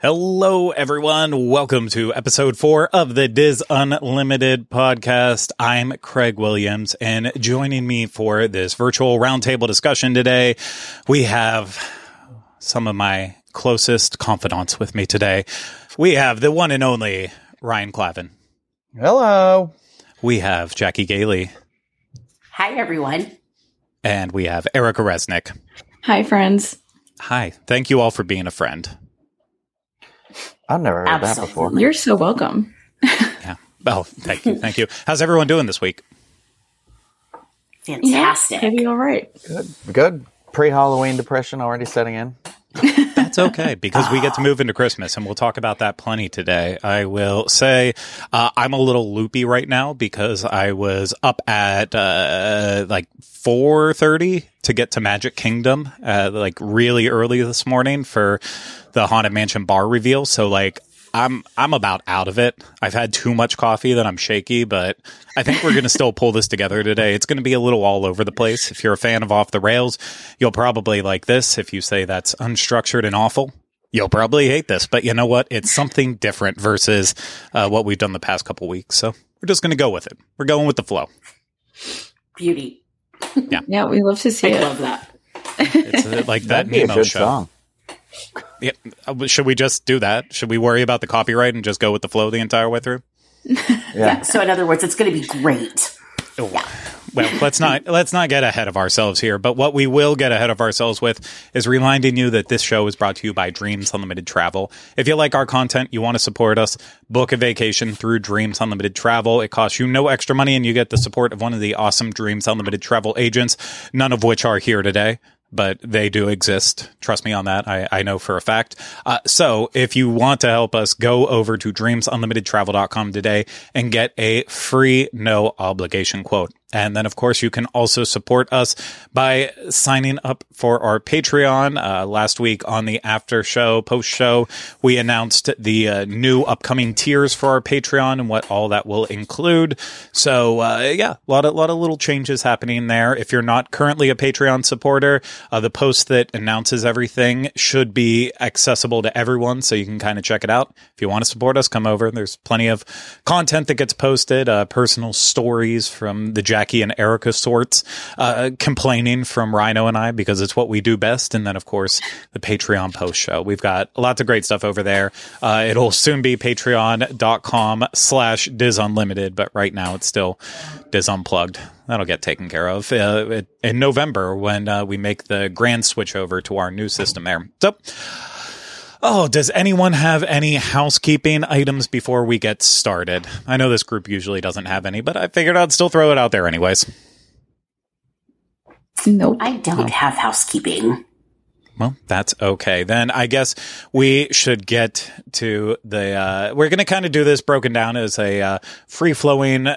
Hello, everyone. Welcome to episode four of the DIS Unlimited podcast. I'm Craig Williams, and joining me for this virtual roundtable discussion today, we have some of my closest confidants with me today. We have the one and only Ryan Clavin. Hello. We have Jackie Gailey, Hi, everyone. and we have Erica Resnick. Hi, friends. Hi. Thank you all for being a friend. I've never heard that before. You're so welcome. Yeah. Oh, thank you. Thank you. How's everyone doing this week? Fantastic. Maybe all right. Good. Good. Pre Halloween depression already setting in. That's okay because we get to move into Christmas and we'll talk about that plenty today. I will say uh, I'm a little loopy right now because I was up at uh, like 4:30 to get to Magic Kingdom uh, like really early this morning for the Haunted Mansion bar reveal. So like I'm I'm about out of it. I've had too much coffee that I'm shaky, but I think we're going to still pull this together today. It's going to be a little all over the place. If you're a fan of Off the Rails, you'll probably like this. If you say that's unstructured and awful, you'll probably hate this. But you know what? It's something different versus uh, what we've done the past couple weeks. So we're just going to go with it. We're going with the flow. Beauty. Yeah, Yeah, we love to see I it. love that. It's uh, like that That'd be a Nemo show. song. Yeah. Uh, Should we just do that? Should we worry about the copyright and just go with the flow the entire way through? Yeah. So, in other words, it's going to be great. Oh. Well, let's not let's not get ahead of ourselves here. But what we will get ahead of ourselves with is reminding you that this show is brought to you by Dreams Unlimited Travel. If you like our content, you want to support us, book a vacation through Dreams Unlimited Travel. It costs you no extra money, and you get the support of one of the awesome Dreams Unlimited Travel agents, none of which are here today. But they do exist. Trust me on that. I, I know for a fact. Uh, so if you want to help us, go over to dreamsunlimitedtravel.com today and get a free, no obligation quote. And then, of course, you can also support us by signing up for our Patreon. Uh, last week on the after show, post show, we announced the uh, new upcoming tiers for our Patreon and what all that will include. So, uh, yeah, a lot of, lot of little changes happening there. If you're not currently a Patreon supporter, uh, the post that announces everything should be accessible to everyone. So you can kind of check it out. If you want to support us, come over. There's plenty of content that gets posted, uh, personal stories from the Jackie and Erica sorts, uh, complaining from Rhino and I because it's what we do best. And then, of course, the Patreon post show. We've got lots of great stuff over there. Uh, it'll soon be patreon.com slash DIS Unlimited, but right now it's still DIS Unplugged. That'll get taken care of uh, in November when uh, we make the grand switch over to our new system there. So, Oh, does anyone have any housekeeping items before we get started? I know this group usually doesn't have any, but I figured I'd still throw it out there anyways. Nope. I don't have housekeeping. Well, that's okay. Then I guess we should get to the, uh, we're going to kind of do this broken down as a, uh, free flowing,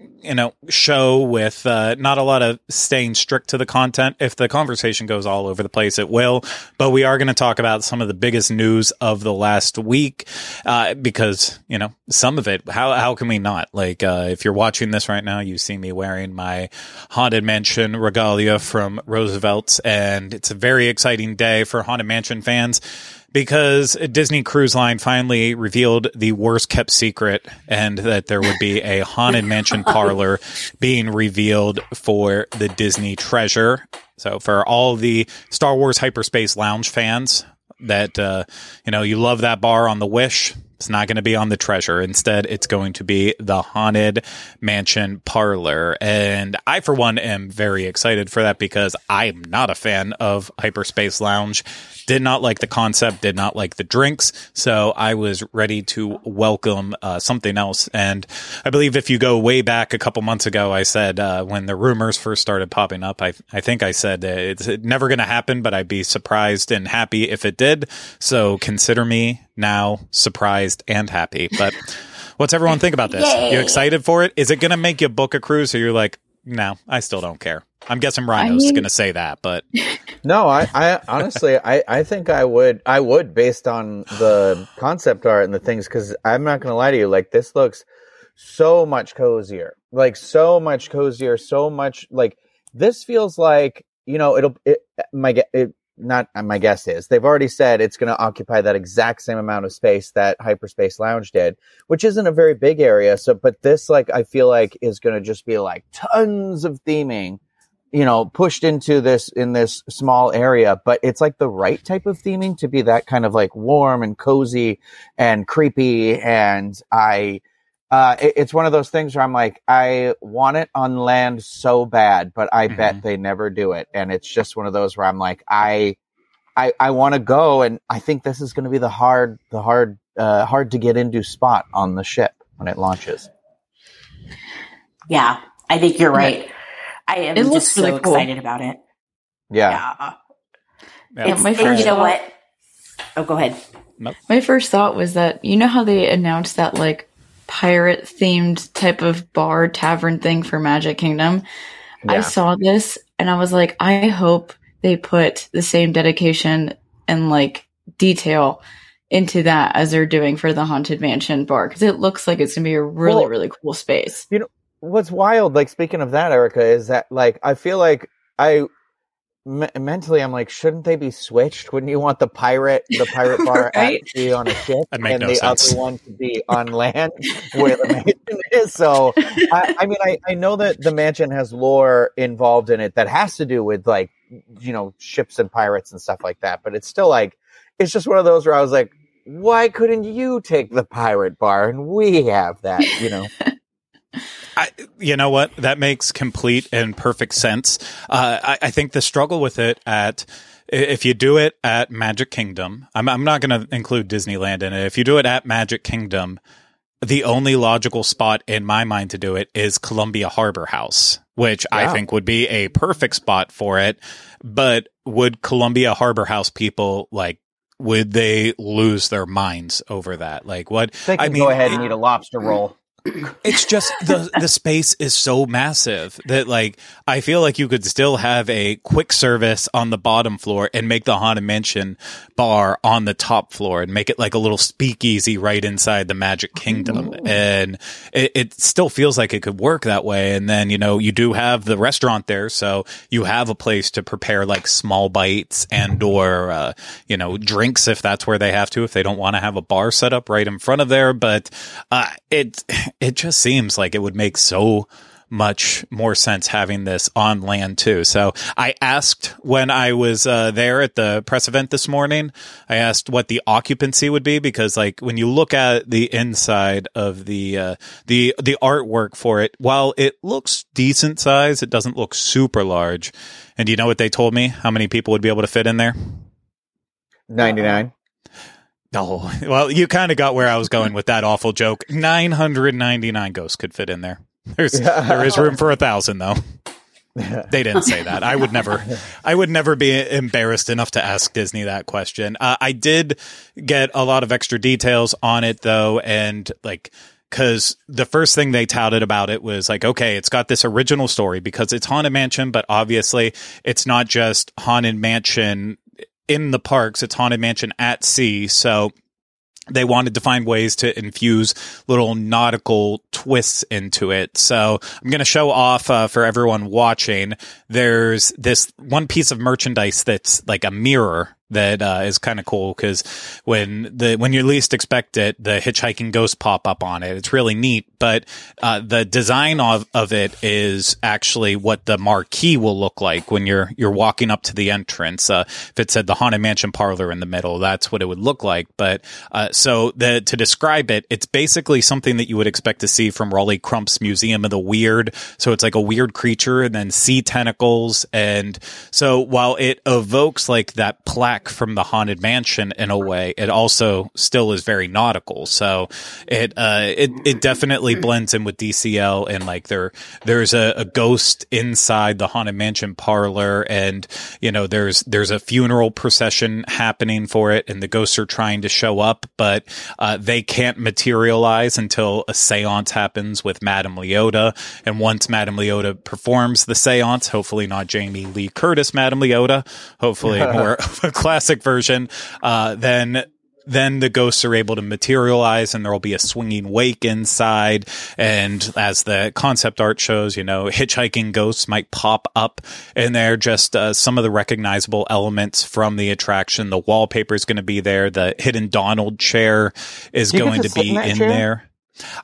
you know, show with, uh, not a lot of staying strict to the content. If the conversation goes all over the place, it will, but we are going to talk about some of the biggest news of the last week, uh, because, you know, some of it, how, how can we not? Like, uh, if you're watching this right now, you see me wearing my Haunted Mansion regalia from Roosevelt's, and it's a very exciting day for Haunted Mansion fans because Disney Cruise Line finally revealed the worst kept secret and that there would be a Haunted Mansion parlor being revealed for the Disney Treasure. So for all the Star Wars Hyperspace Lounge fans that, uh, you know, you love that bar on the Wish, it's not going to be on the treasure. Instead, it's going to be the Haunted Mansion Parlor. And I, for one, am very excited for that because I'm not a fan of Hyperspace Lounge. Did not like the concept, did not like the drinks. So I was ready to welcome uh, something else. And I believe if you go way back a couple months ago, I said uh, when the rumors first started popping up, I, I think I said it's never going to happen, but I'd be surprised and happy if it did. So consider me now surprised and happy. But what's everyone think about this? Yay. You excited for it? Is it going to make you book a cruise or you're like, no, I still don't care? I'm guessing Rhino's mean- going to say that, but No, I, I honestly, I, I think I would, I would based on the concept art and the things, because I'm not going to lie to you, like this looks so much cozier, like so much cozier, so much like this feels like you know it'll it, my it, not my guess is they've already said it's going to occupy that exact same amount of space that hyperspace lounge did which isn't a very big area so but this like i feel like is going to just be like tons of theming you know pushed into this in this small area but it's like the right type of theming to be that kind of like warm and cozy and creepy and i uh, it- it's one of those things where I'm like, I want it on land so bad, but I bet they never do it. And it's just one of those where I'm like, I, I, I want to go, and I think this is going to be the hard, the hard, uh, hard to get into spot on the ship when it launches. Yeah, I think you're right. I am It looks just so really cool. excited about it. Yeah, Yeah. Yeah. My first you know what? Oh, go ahead. My first thought was that you know how they announced that like pirate themed type of bar tavern thing for Magic Kingdom. I saw this and I was like, I hope they put the same dedication and like detail into that as they're doing for the Haunted Mansion bar because it looks like it's gonna be a really Well- really cool space. What's wild like speaking of that erica is that like i feel like i me- mentally i'm like shouldn't they be switched wouldn't you want the pirate the pirate bar Right? at sea on a ship and no the sense. other one to be on land where the mansion is so I, I mean I, I know that the mansion has lore involved in it that has to do with like you know ships and pirates and stuff like that but it's still like it's just one of those where i was like why couldn't you take the pirate bar and we have that you know I, you know what? That makes complete and perfect sense. Uh, I, I think the struggle with it at if you do it at Magic Kingdom, I'm, I'm not going to include Disneyland in it. If you do it at Magic Kingdom, the only logical spot in my mind to do it is Columbia Harbor House, which I think would be a perfect spot for it. But would Columbia Harbor House people like? Would they lose their minds over that? Like what? they can I mean, go ahead and eat a lobster roll it's just the the space is so massive that like I feel like you could still have a quick service on the bottom floor and make the haunted mansion bar on the top floor and make it like a little speakeasy right inside the Magic Kingdom, and it, it still feels like it could work that way. And then you know you do have the restaurant there, so you have a place to prepare like small bites and or uh, you know drinks if that's where they have to if they don't want to have a bar set up right in front of there. But uh, it it just seems like it would make so much more sense having this on land too. So I asked when I was uh, there at the press event this morning, I asked what the occupancy would be because like when you look at the inside of the uh, the the artwork for it, while it looks decent size, it doesn't look super large. And do you know what they told me? How many people would be able to fit in there? 99 Oh, well, you kind of got where I was going with that awful joke. 999 ghosts could fit in there. There's there is room for a thousand though. They didn't say that. I would never, I would never be embarrassed enough to ask Disney that question. Uh, I did get a lot of extra details on it though, and like, cause the first thing they touted about it was like, okay, it's got this original story because it's Haunted Mansion, but obviously it's not just Haunted Mansion in the parks, it's Haunted Mansion at sea. So, they wanted to find ways to infuse little nautical twists into it. So I'm going to show off uh, for everyone watching. There's this one piece of merchandise that's like a mirror that uh, is kind of cool because when the when you least expect it, the hitchhiking ghosts pop up on it. It's really neat, but uh, the design of, of it is actually what the marquee will look like when you're you're walking up to the entrance. Uh, if it said the haunted mansion parlor in the middle, that's what it would look like. But uh, so the to describe it, it's basically something that you would expect to see from Rolly Crump's Museum of the Weird. So it's like a weird creature and then sea tentacles, and so while it evokes like that plastic back from the haunted mansion in a way, it also still is very nautical. So it uh, it it definitely blends in with DCL and like there there's a, a ghost inside the haunted mansion parlor, and you know there's there's a funeral procession happening for it, and the ghosts are trying to show up, but uh, they can't materialize until a seance happens with Madame Leota, and once Madame Leota performs the seance, hopefully not Jamie Lee Curtis Madame Leota, hopefully more of a classic version, uh, then then the ghosts are able to materialize and there will be a swinging wake inside. And as the concept art shows, you know, hitchhiking ghosts might pop up and they're just uh, some of the recognizable elements from the attraction. The wallpaper is going to be there. The hidden Donald chair is you going to to be in in there.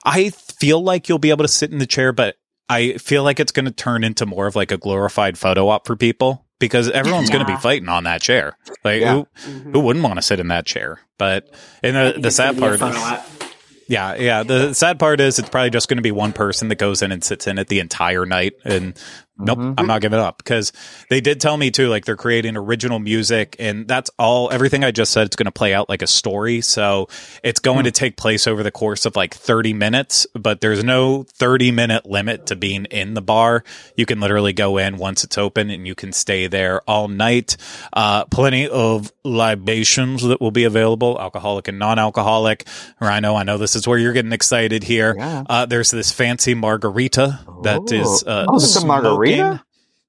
I feel like you'll be able to sit in the chair, but I feel like it's going to turn into more of like a glorified photo op for people because everyone's going to be fighting on that chair. Like Yeah. who who wouldn't want to sit in that chair? But and the, the sad gonna be a part is, yeah, yeah. The sad part is it's probably just going to be one person that goes in and sits in it the entire night. And nope, Mm-hmm. I'm not giving up because they did tell me too, like they're creating original music and that's all, everything I just said, it's going to play out like a story. So it's going to take place over the course of like 30 minutes, but there's no 30 minute limit to being in the bar. You can literally go in once it's open and you can stay there all night. Uh, plenty of libations that will be available, alcoholic and non-alcoholic. Rhino, I know this is where you're getting excited here. Yeah. Uh, there's this fancy margarita that is, uh, Oh, it's a margarita? Smoking.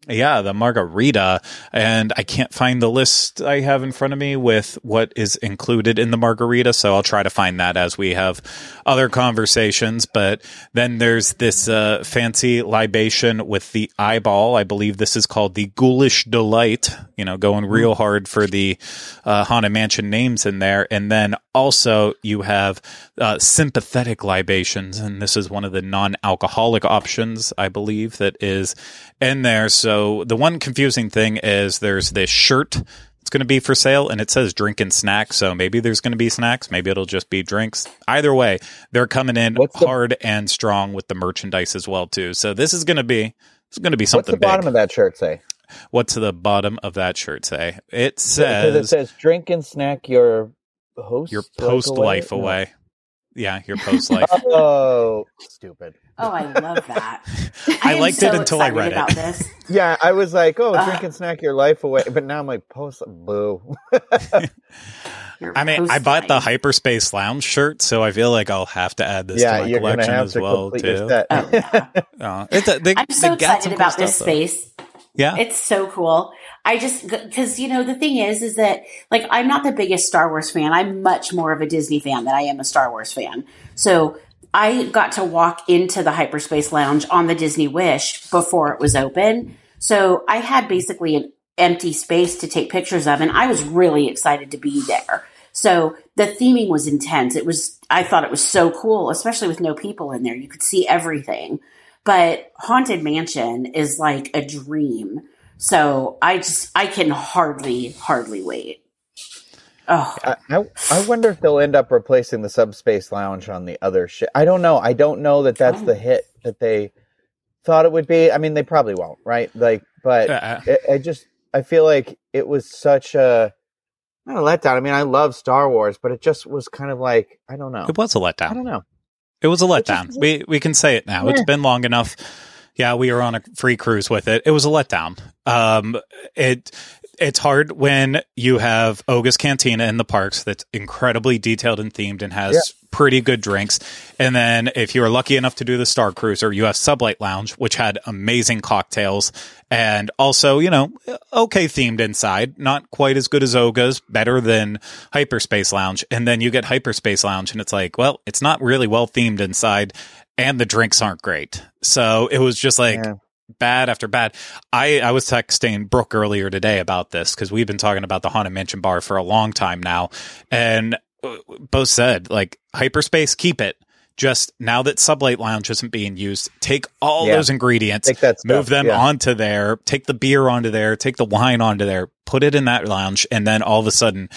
Yeah, the margarita. And I can't find the list I have in front of me with what is included in the margarita. So I'll try to find that as we have other conversations. But then there's this uh, fancy libation with the eyeball. I believe this is called the Ghoulish Delight, you know, going real hard for the uh, Haunted Mansion names in there. And then also you have uh, sympathetic libations. And this is one of the non alcoholic options, I believe, that is in there. So the one confusing thing is there's this shirt. It's going to be for sale and it says drink and snack. So maybe there's going to be snacks. Maybe it'll just be drinks. Either way, they're coming in the- hard and strong with the merchandise as well too. So this is going to be, it's going to be something What's the bottom big. of that shirt say? What's the bottom of that shirt say? It Because it says says drink and snack your host your post life No. away. Yeah, your post life. Oh, stupid. Oh, I love that. I am liked so it until I excited read it. This. Yeah, I was like, oh, Ah. drink and snack your life away, but now I'm like, post boo. I mean, I post bought the hyperspace lounge shirt, so I feel like I'll have to add this yeah, to my you're gonna collection have as to well complete too. Oh, yeah. Uh, it's a, they, I'm so got some excited cool about this stuff, though. space. Yeah, It's so cool. I just because you know the thing is is that like I'm not the biggest Star Wars fan. I'm much more of a Disney fan than I am a Star Wars fan. So I got to walk into the hyperspace lounge on the Disney Wish before it was open. So I had basically an empty space to take pictures of and I was really excited to be there. So the theming was intense. It was I thought it was so cool, especially with no people in there. You could see everything. But Haunted Mansion is like a dream. So I just I can hardly hardly wait. Oh, I, I, I wonder if they'll end up replacing the subspace lounge on the other ship. I don't know. I don't know that that's the hit that they thought it would be. I mean, they probably won't, right? Like, but Uh, it, I just I feel like it was such a not a letdown. I mean, I love Star Wars, but it just was kind of like I don't know. it was a letdown. I don't know. It was a letdown. wasn't- We we can say it now. It's been long enough. Yeah, we were on a free cruise with it. It was a letdown. Um, it it's hard when you have Oga's Cantina in the parks that's incredibly detailed and themed and has Yeah. pretty good drinks. And then if you are lucky enough to do the Star Cruiser, you have Sublight Lounge, which had amazing cocktails and also, you know, okay themed inside, not quite as good as Oga's, better than Hyperspace Lounge. And then you get Hyperspace Lounge and it's like, well, it's not really well themed inside and the drinks aren't great. So it was just like Yeah. bad after bad. I, I was texting Brooke earlier today about this because we've been talking about the Haunted Mansion bar for a long time now. And uh, both said, like, hyperspace, keep it. Just now that Sublight Lounge isn't being used, take all Yeah. those ingredients, Take that stuff, move them yeah. onto there, take the beer onto there, take the wine onto there, put it in that lounge, and then all of a sudden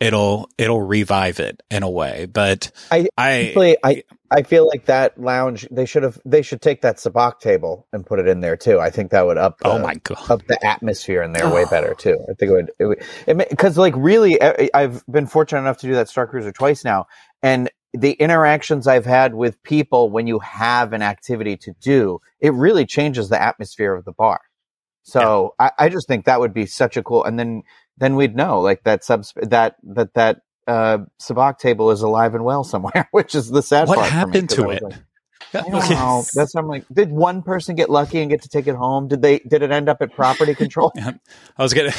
it'll it'll revive it in a way. But I I I I feel like that lounge they should have they should take that sabacc table and put it in there too. I think that would up oh the, Oh my God. up the atmosphere in there way better too. I think it would it because like really I've been fortunate enough to do that Star Cruiser twice now, and the interactions I've had with people when you have an activity to do, it really changes the atmosphere of the bar. So I, I just think that would be such a cool, and then then we'd know like that subs that that that uh sabacc table is alive and well somewhere, which is the sad What part. for me, to it? like, I don't know. That's I'm like, did one person get lucky and get to take it home? Did they? Did it end up at property control? I was getting.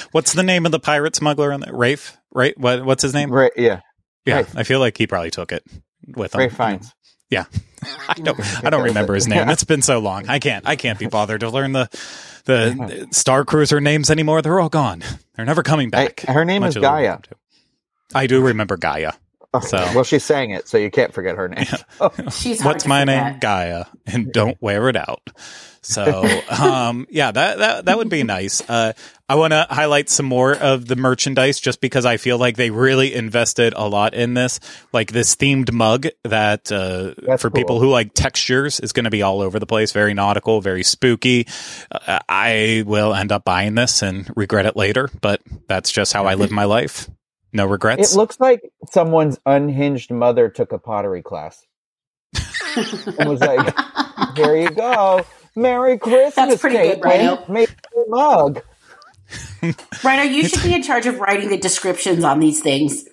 what's the name of the pirate smuggler on that? Raithe, right? What, what's his name? right? Yeah. Yeah, Raithe. I feel like he probably took it with him. Ray Fines. Yeah, I don't. I don't remember his name. It's been so long. I can't. I can't be bothered to learn the the Star Cruiser names anymore. They're all gone. They're never coming back. her name Much is Gaya. Want to. I do remember Gaya. So- well, she sang it, so you can't forget her name. oh She's What's my forget. name? Gaya, and don't wear it out. So, um, yeah, that, that, that would be nice. Uh, I want to highlight some more of the merchandise just because I feel like they really invested a lot in this. Like this themed mug that, uh, That's for people who like textures is going to be all over the place. Very nautical, very spooky. Uh, I will end up buying this and regret it later, but that's just how I live my life. No regrets. It looks like someone's unhinged mother took a pottery class and was like, "Here you go, Merry Christmas, That's pretty good, Caitlin. Rhino. Make your mug." Rhino, you should be in charge of writing the descriptions on these things.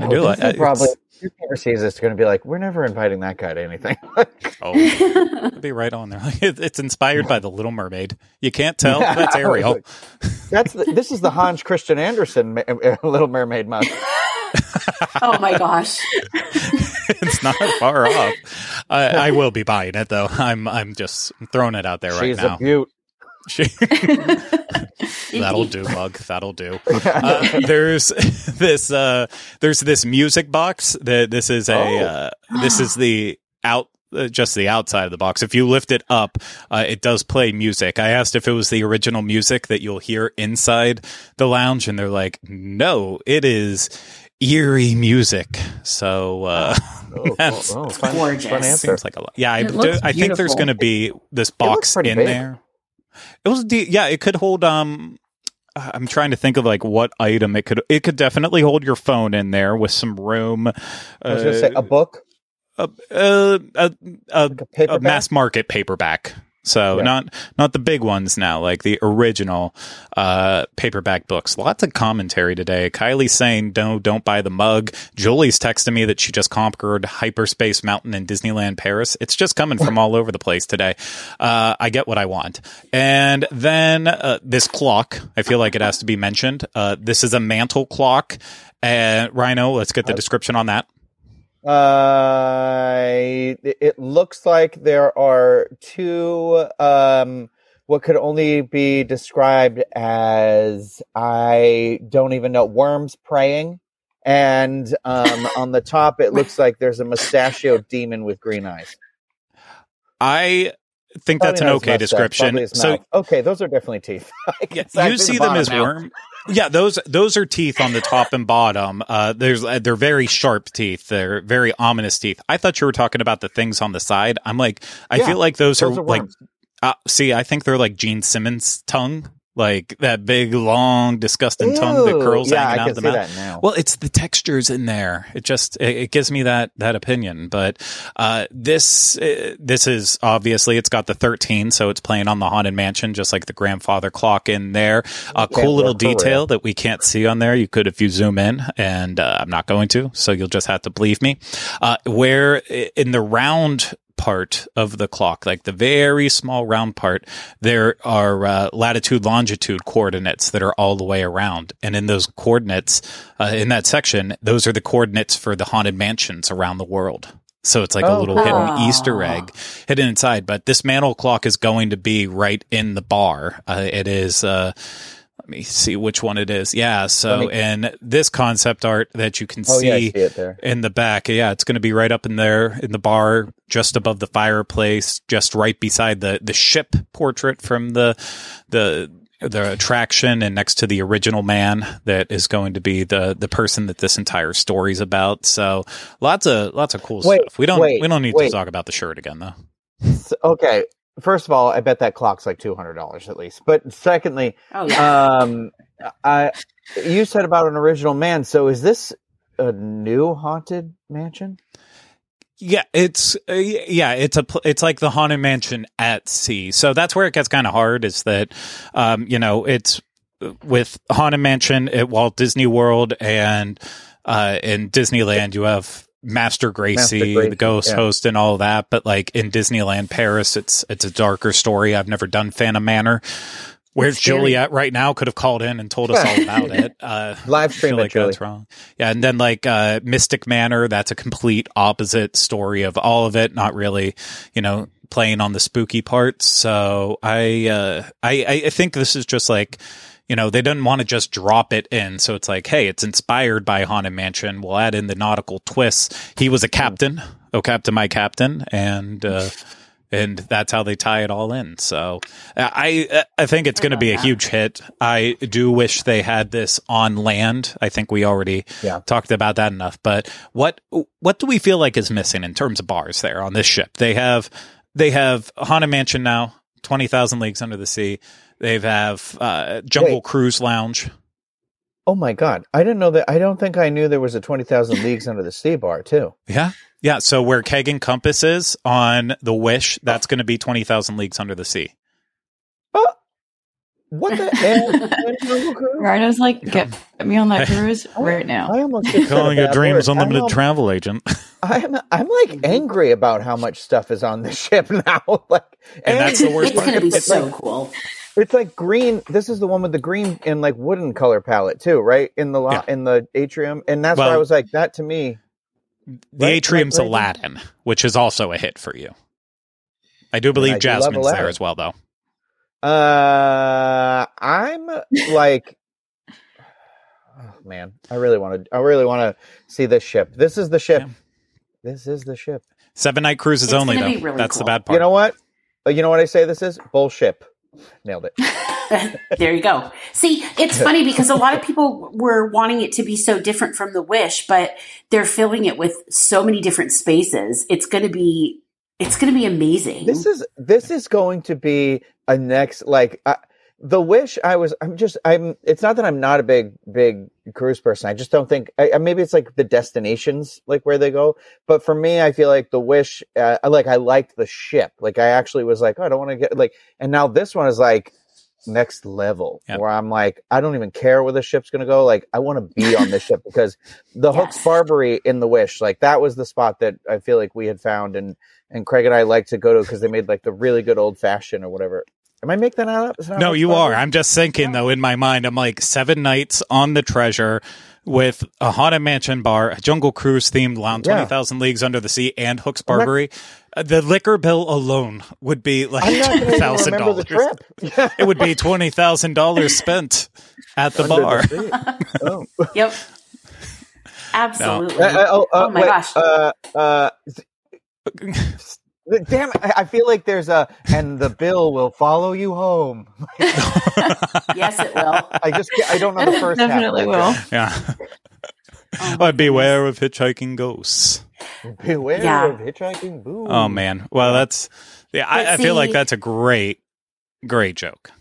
Oh, I do. Oh, I- is I- probably. It's- If he ever sees this, going to be like, "We're never inviting that guy to anything." Oh, it'd be right on there. It- It's inspired by the Little Mermaid. You can't tell. That's Ariel. That's the, this is the Hans Christian Andersen uh, uh, Little Mermaid mug. oh my gosh. it's not far off. I, I will be buying it though. I'm I'm just throwing it out there right She's now. a beaut. She- That'll do, Mug. That'll do. Uh, there's this uh, there's this music box. That this is a Oh. uh, this is the out uh, just the outside of the box. If you lift it up, uh, it does play music. I asked if it was the original music that you'll hear inside the lounge, and they're like, "No, it is eerie music." So uh, Oh, that's- oh, oh, fun, Gorgeous. fun answer. Seems like a lot. Yeah, I, do, I think there's going to be this box in big. there. It was, de- yeah, it could hold. Um, I'm trying to think of like what item it could. It could definitely hold your phone in there with some room. I was going to say Uh, a book, a, a, a, a, like a a mass market paperback. So Yeah. not not the big ones now, like the original uh, paperback books. Lots of commentary today. Kylie's saying no, don't buy the mug. Julie's texting me that she just conquered Hyperspace Mountain in Disneyland Paris. It's just coming from all over the place today. Uh, I get what I want. And then uh, this clock, I feel like it has to be mentioned. Uh, this is a mantle clock. And Rhino, let's get the description on that. Uh, it looks like there are two, um, what could only be described as I don't even know worms praying, and um, on the top it looks like there's a mustachioed demon with green eyes. I think Probably that's an okay description. So okay, those are definitely teeth. I yeah, guess actually you the see them as worm. Yeah, those those are teeth on the top and bottom. Uh, there's uh, they're very sharp teeth. They're very ominous teeth. I thought you were talking about the things on the side. I'm like, I Yeah, feel like those, Those are, are like. Uh, see, I think they're like Gene Simmons' tongue, like that big, long, disgusting tongue that curls yeah, hanging I out the mouth. Well, it's the textures in there. It just it, it gives me that that opinion. But uh, this uh, this is obviously it's got the thirteen, so it's playing on the haunted mansion, just like the grandfather clock in there. A Can't cool little detail that we can't see on there. You could if you zoom in, and uh, I'm not going to, so you'll just have to believe me. Uh, where in the round part of the clock, like the very small round part, there are uh, latitude longitude coordinates that are all the way around. And in those coordinates, uh, in that section, those are the coordinates for the haunted mansions around the world. So it's like a Oh, little cool. hidden. Easter egg hidden inside. But this mantle clock is going to be right in the bar. Uh, it is. Let me see which one it is. Yeah. So me- in this concept art that you can Oh see yeah, see it there. in the back. Yeah, it's going to be right up in there in the bar, just above the fireplace, just right beside the the ship portrait from the the the attraction and next to the original man that is going to be the the person that this entire story's about. So lots of lots of cool Wait, stuff. We don't wait, we don't need wait. to talk about the shirt again though. Okay. First of all, I bet that clock's like two hundred dollars at least. But secondly, Oh yeah. um, I you said about an original man. So is this a new haunted mansion? Yeah, it's uh, yeah, it's a it's like the haunted mansion at sea. So that's where it gets kind of hard. Is that um, you know it's with haunted mansion at Walt Disney World and uh, in Disneyland you have Master Gracey, Master Gracey, the ghost yeah. host, and all that. But like in Disneyland Paris, it's it's a darker story. I've never done Phantom Manor. Where's. Juliet right now? Could have called in and told us all about it. Uh, Live stream like Julie. that's wrong. Yeah, and then like uh, Mystic Manor, that's a complete opposite story of all of it. Not really, you know, playing on the spooky parts. So I, uh, I, I think this is just like, you know, they didn't want to just drop it in. So it's like, hey, it's inspired by Haunted Mansion. We'll add in the nautical twists. He was a captain. Oh, captain, my captain, and. uh and that's how they tie it all in. So I I think it's going to be a that. huge hit. I do wish they had this on land. I think we already Yeah. talked about that enough. But what what do we feel like is missing in terms of bars there on this ship? They have they have Haunted Mansion now, twenty thousand leagues under the sea. They have uh, Jungle Wait. Cruise Lounge. Oh my god! I didn't know that. I don't think I knew there was a twenty thousand leagues under the sea bar too. Yeah. Yeah, so where Keg and Compass is on the Wish, that's going to be 20,000 leagues under the sea. What the and, and Jungle Cruise? Rhino's like, get me on that cruise right now. I almost just said Calling a your dreams word. unlimited I'm, travel agent. I'm I'm like mm-hmm. angry about how much stuff is on the ship now. like, And that's the worst it's part. going to be It's so like- cool. It's like green. This is the one with the green and like wooden color palette too, right? In the lo- Yeah. in the atrium, and that's why I was like, that to me. The Right, Atrium's right, right. Aladdin, which is also a hit for you. I do I believe do Jasmine's there as well, though. Uh, I'm like, oh man, I really want to. I really want to see this ship. This is the ship. Yeah. This is the ship. Seven night cruises It's only, though. really That's the bad part. You know what? Uh, You know what I say? This is bullshit. Nailed it. there you go. See, it's funny because a lot of people were wanting it to be so different from the Wish, but they're filling it with so many different spaces. It's going to be, it's going to be amazing. This is this is going to be a next like uh, the wish. I was. I'm just. I'm. It's not that I'm not a big big cruise person. I just don't think. I, I- maybe it's like the destinations, like where they go. But for me, I feel like the wish. Uh, like I liked the ship. Like I actually was like, oh, I don't want to get like. And now this one is like next level Yep. where I'm like, I don't even care where the ship's gonna go. Like I want to be on this ship because the Hooks Barbary in the Wish, like that was the spot that I feel like we had found and and Craig and I like to go to because they made like the really good old fashioned or whatever. Am I making that up? Is it not No, you Barbary? are. I'm just thinking, though, in my mind, I'm like seven nights on the treasure with a Haunted Mansion bar, a Jungle Cruise themed lounge, Yeah. 20,000 Leagues Under the Sea, and Hooks I'm not- Barbary. Uh, the liquor bill alone would be like I'm not going to $2,000. remember the trip. Yeah. It would be $20,000 spent at the Under bar. sea. Oh. yep. Absolutely. Uh, uh, oh, uh, Oh my wait, gosh. Uh, uh, damn it! I I feel like there's a and the bill will follow you home. yes, it will. I just I don't know the first half. Definitely will. Yeah. Oh, Oh, beware of hitchhiking ghosts. Beware Yeah. of hitchhiking. Boo. Oh man. Well, that's yeah. I, But I feel like that's a great, great joke.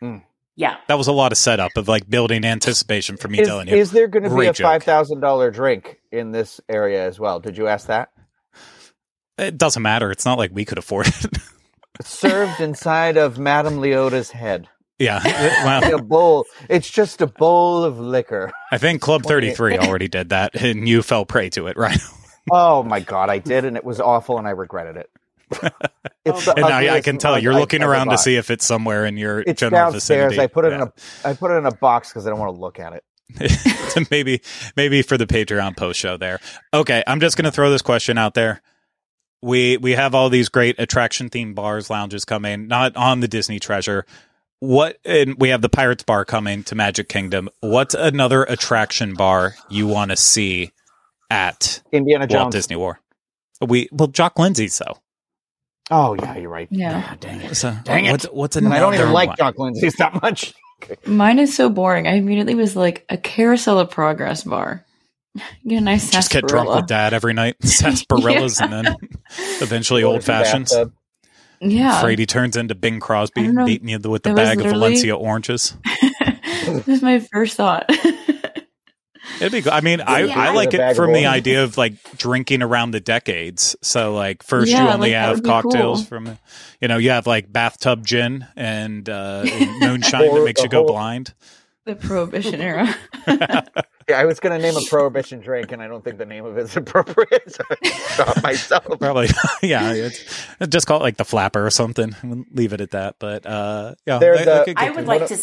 Hmm. Yeah. That was a lot of setup of like building anticipation for me Is, telling you. is there going to be a five thousand dollar drink in this area as well? Did you ask that? It doesn't matter. It's not like we could afford it. Served inside of Madame Leota's head. yeah. A bowl. It's just a bowl of liquor. I think Club 33 already did that, and you fell prey to it, right? Oh my god, I did, and it was awful, and I regretted it. It's And now I can tell you're I've looking around to see if it's somewhere in your It's general downstairs. vicinity. I put it Yeah. in a I put it in a box because I don't want to look at it. Maybe maybe for the Patreon post show there. Okay, I'm just going to throw this question out there. We we have all these great attraction themed bars, lounges coming, not on the Disney Treasure. What and we have the Pirates Bar coming to Magic Kingdom. What's another attraction bar you want to see at Indiana Walt Jones. Disney war We well, Jock Lindsay's though. Oh yeah, you're right. Yeah. Ah, dang it. So, Dang it. What's, what's another I don't even like one? Jock Lindsay's that much. Mine is so boring. I immediately was like a carousel of progress bar. Get a nice Just get drunk with dad every night, sarsaparillas, and then eventually old fashions. Bathtub. Yeah. Frady turns into Bing Crosby, beating you with the That was bag of Valencia oranges. that was my first thought. It'd be good. I mean, I, Yeah. I like With a bag it of from the idea of like drinking around the decades. So, like, first you only like, have cocktails cool. from, you know, you have like bathtub gin and uh, moonshine that makes you go whole- blind. the prohibition era. Yeah, I was going to name a prohibition drink, and I don't think the name of it is appropriate. So I stopped myself. Probably, yeah. It's, just call it like the flapper or something. We'll leave it at that. But uh, yeah, There's a- could I would like to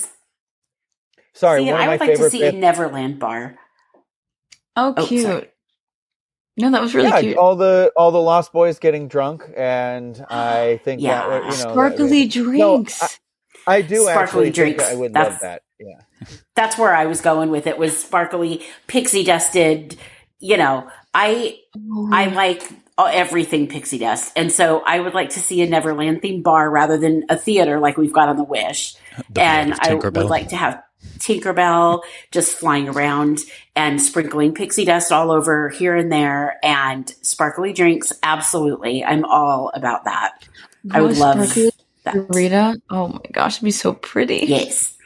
Sorry, see. one of I my would like to favorite. see a Neverland bar. Oh, Oh, cute. sorry. no, that was really yeah, cute. all the all the Lost Boys getting drunk, and I think Yeah. that you know Sparkly that- drinks. I, I do Sparkly actually think drinks. I would That's- love that. Yeah, That's where I was going with it. Was sparkly, pixie dusted. You know, I I Oh, like uh, everything pixie dust, and so I would like to see a Neverland themed bar rather than a theater like we've got on the Wish. the and I would like to have Tinkerbell just flying around and sprinkling pixie dust all over here and there, and sparkly drinks. Absolutely, I'm all about that. I would love that. Rita. Oh my gosh, it'd be so pretty. Yes,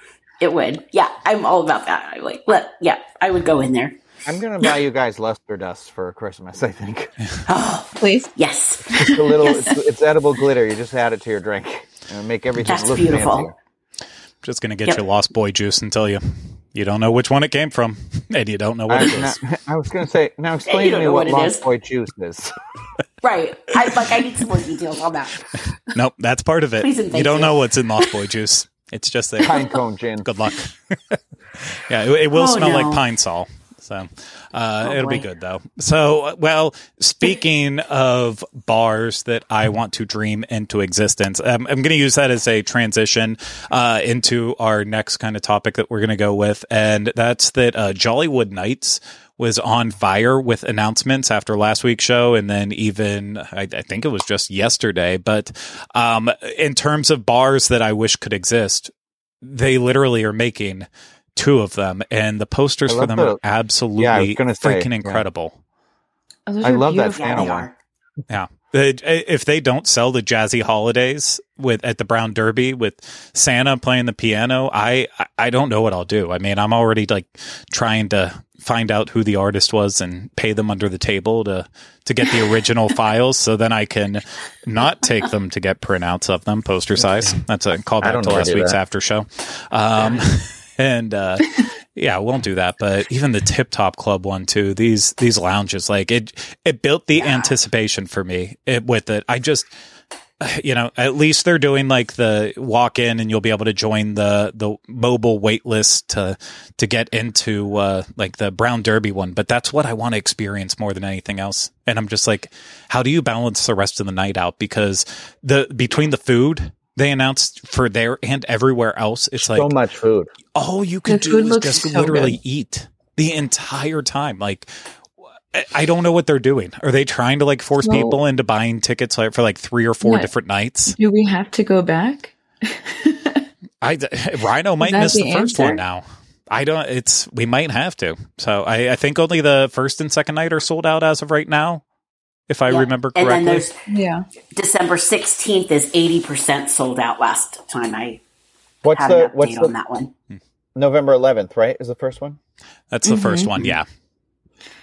it would. Yeah, I'm all about that. I like. Let, yeah, I would go in there. I'm gonna buy you guys luster dust for Christmas. I think Oh, Please. yes, it's a little. it's, it's edible glitter. You just add it to your drink and make everything That's look beautiful. fancier. just gonna get Yep. you Lost Boy juice and tell you you don't know which one it came from, and you don't know what I, it is. now- I was gonna say now. Explain to me what, what Lost is. Boy juice is. right. I like. I need some more details on that. Nope, that's part of it. Please You don't you. know what's in Lost Boy juice. It's just there. Pine cone gin. Good luck. yeah, it, it will Oh, smell no. like pine sol. So uh, Oh, it'll be good though. So, well, speaking of bars that I want to dream into existence, um, I'm going to use that as a transition uh, into our next kind of topic that we're going to go with, and that's that uh, Jollywood Nights was on fire with announcements after last week's show, and then even I, I think it was just yesterday. But um, in terms of bars that I wish could exist, they literally are making two of them, and the posters for them the- are absolutely Yeah, I gonna say, freaking yeah. incredible. Oh, I love that beautiful. Yeah, one. Yeah. If they don't sell the Jazzy Holidays with at the Brown Derby with Santa playing the piano, I I- I don't know what I'll do. I mean, I'm already like trying to find out who the artist was and pay them under the table to to get the original files, so then I can not take them to get printouts of them poster size. That's a callback to last week's that. after show. Um, and uh, yeah, won't do that. But even the Tip Top Club one too. These these lounges, like it, it built the anticipation for me it, with it. I just, you know, at least they're doing like the walk in, and you'll be able to join the the mobile wait list to to get into uh, like the Brown Derby one. But that's what I want to experience more than anything else. And I'm just like, how do you balance the rest of the night out? Because the between the food. They announced for there and everywhere else. It's like so much food. all you can The do is just so literally good. eat the entire time. Like, I- I don't know what they're doing. Are they trying to like force Well- people into buying tickets for like three or four Yeah. different nights? Do we have to go back? I Rhino might miss the, the first one now. I don't. It's we might have to. So I, I think only the first and second night are sold out as of right now, if I Yeah. remember And then correctly. there's Yeah. December 16th is 80% sold out last time I What's had the an what's the on that one. November 11th? Right, is the first one. That's the Mhm. first one, yeah.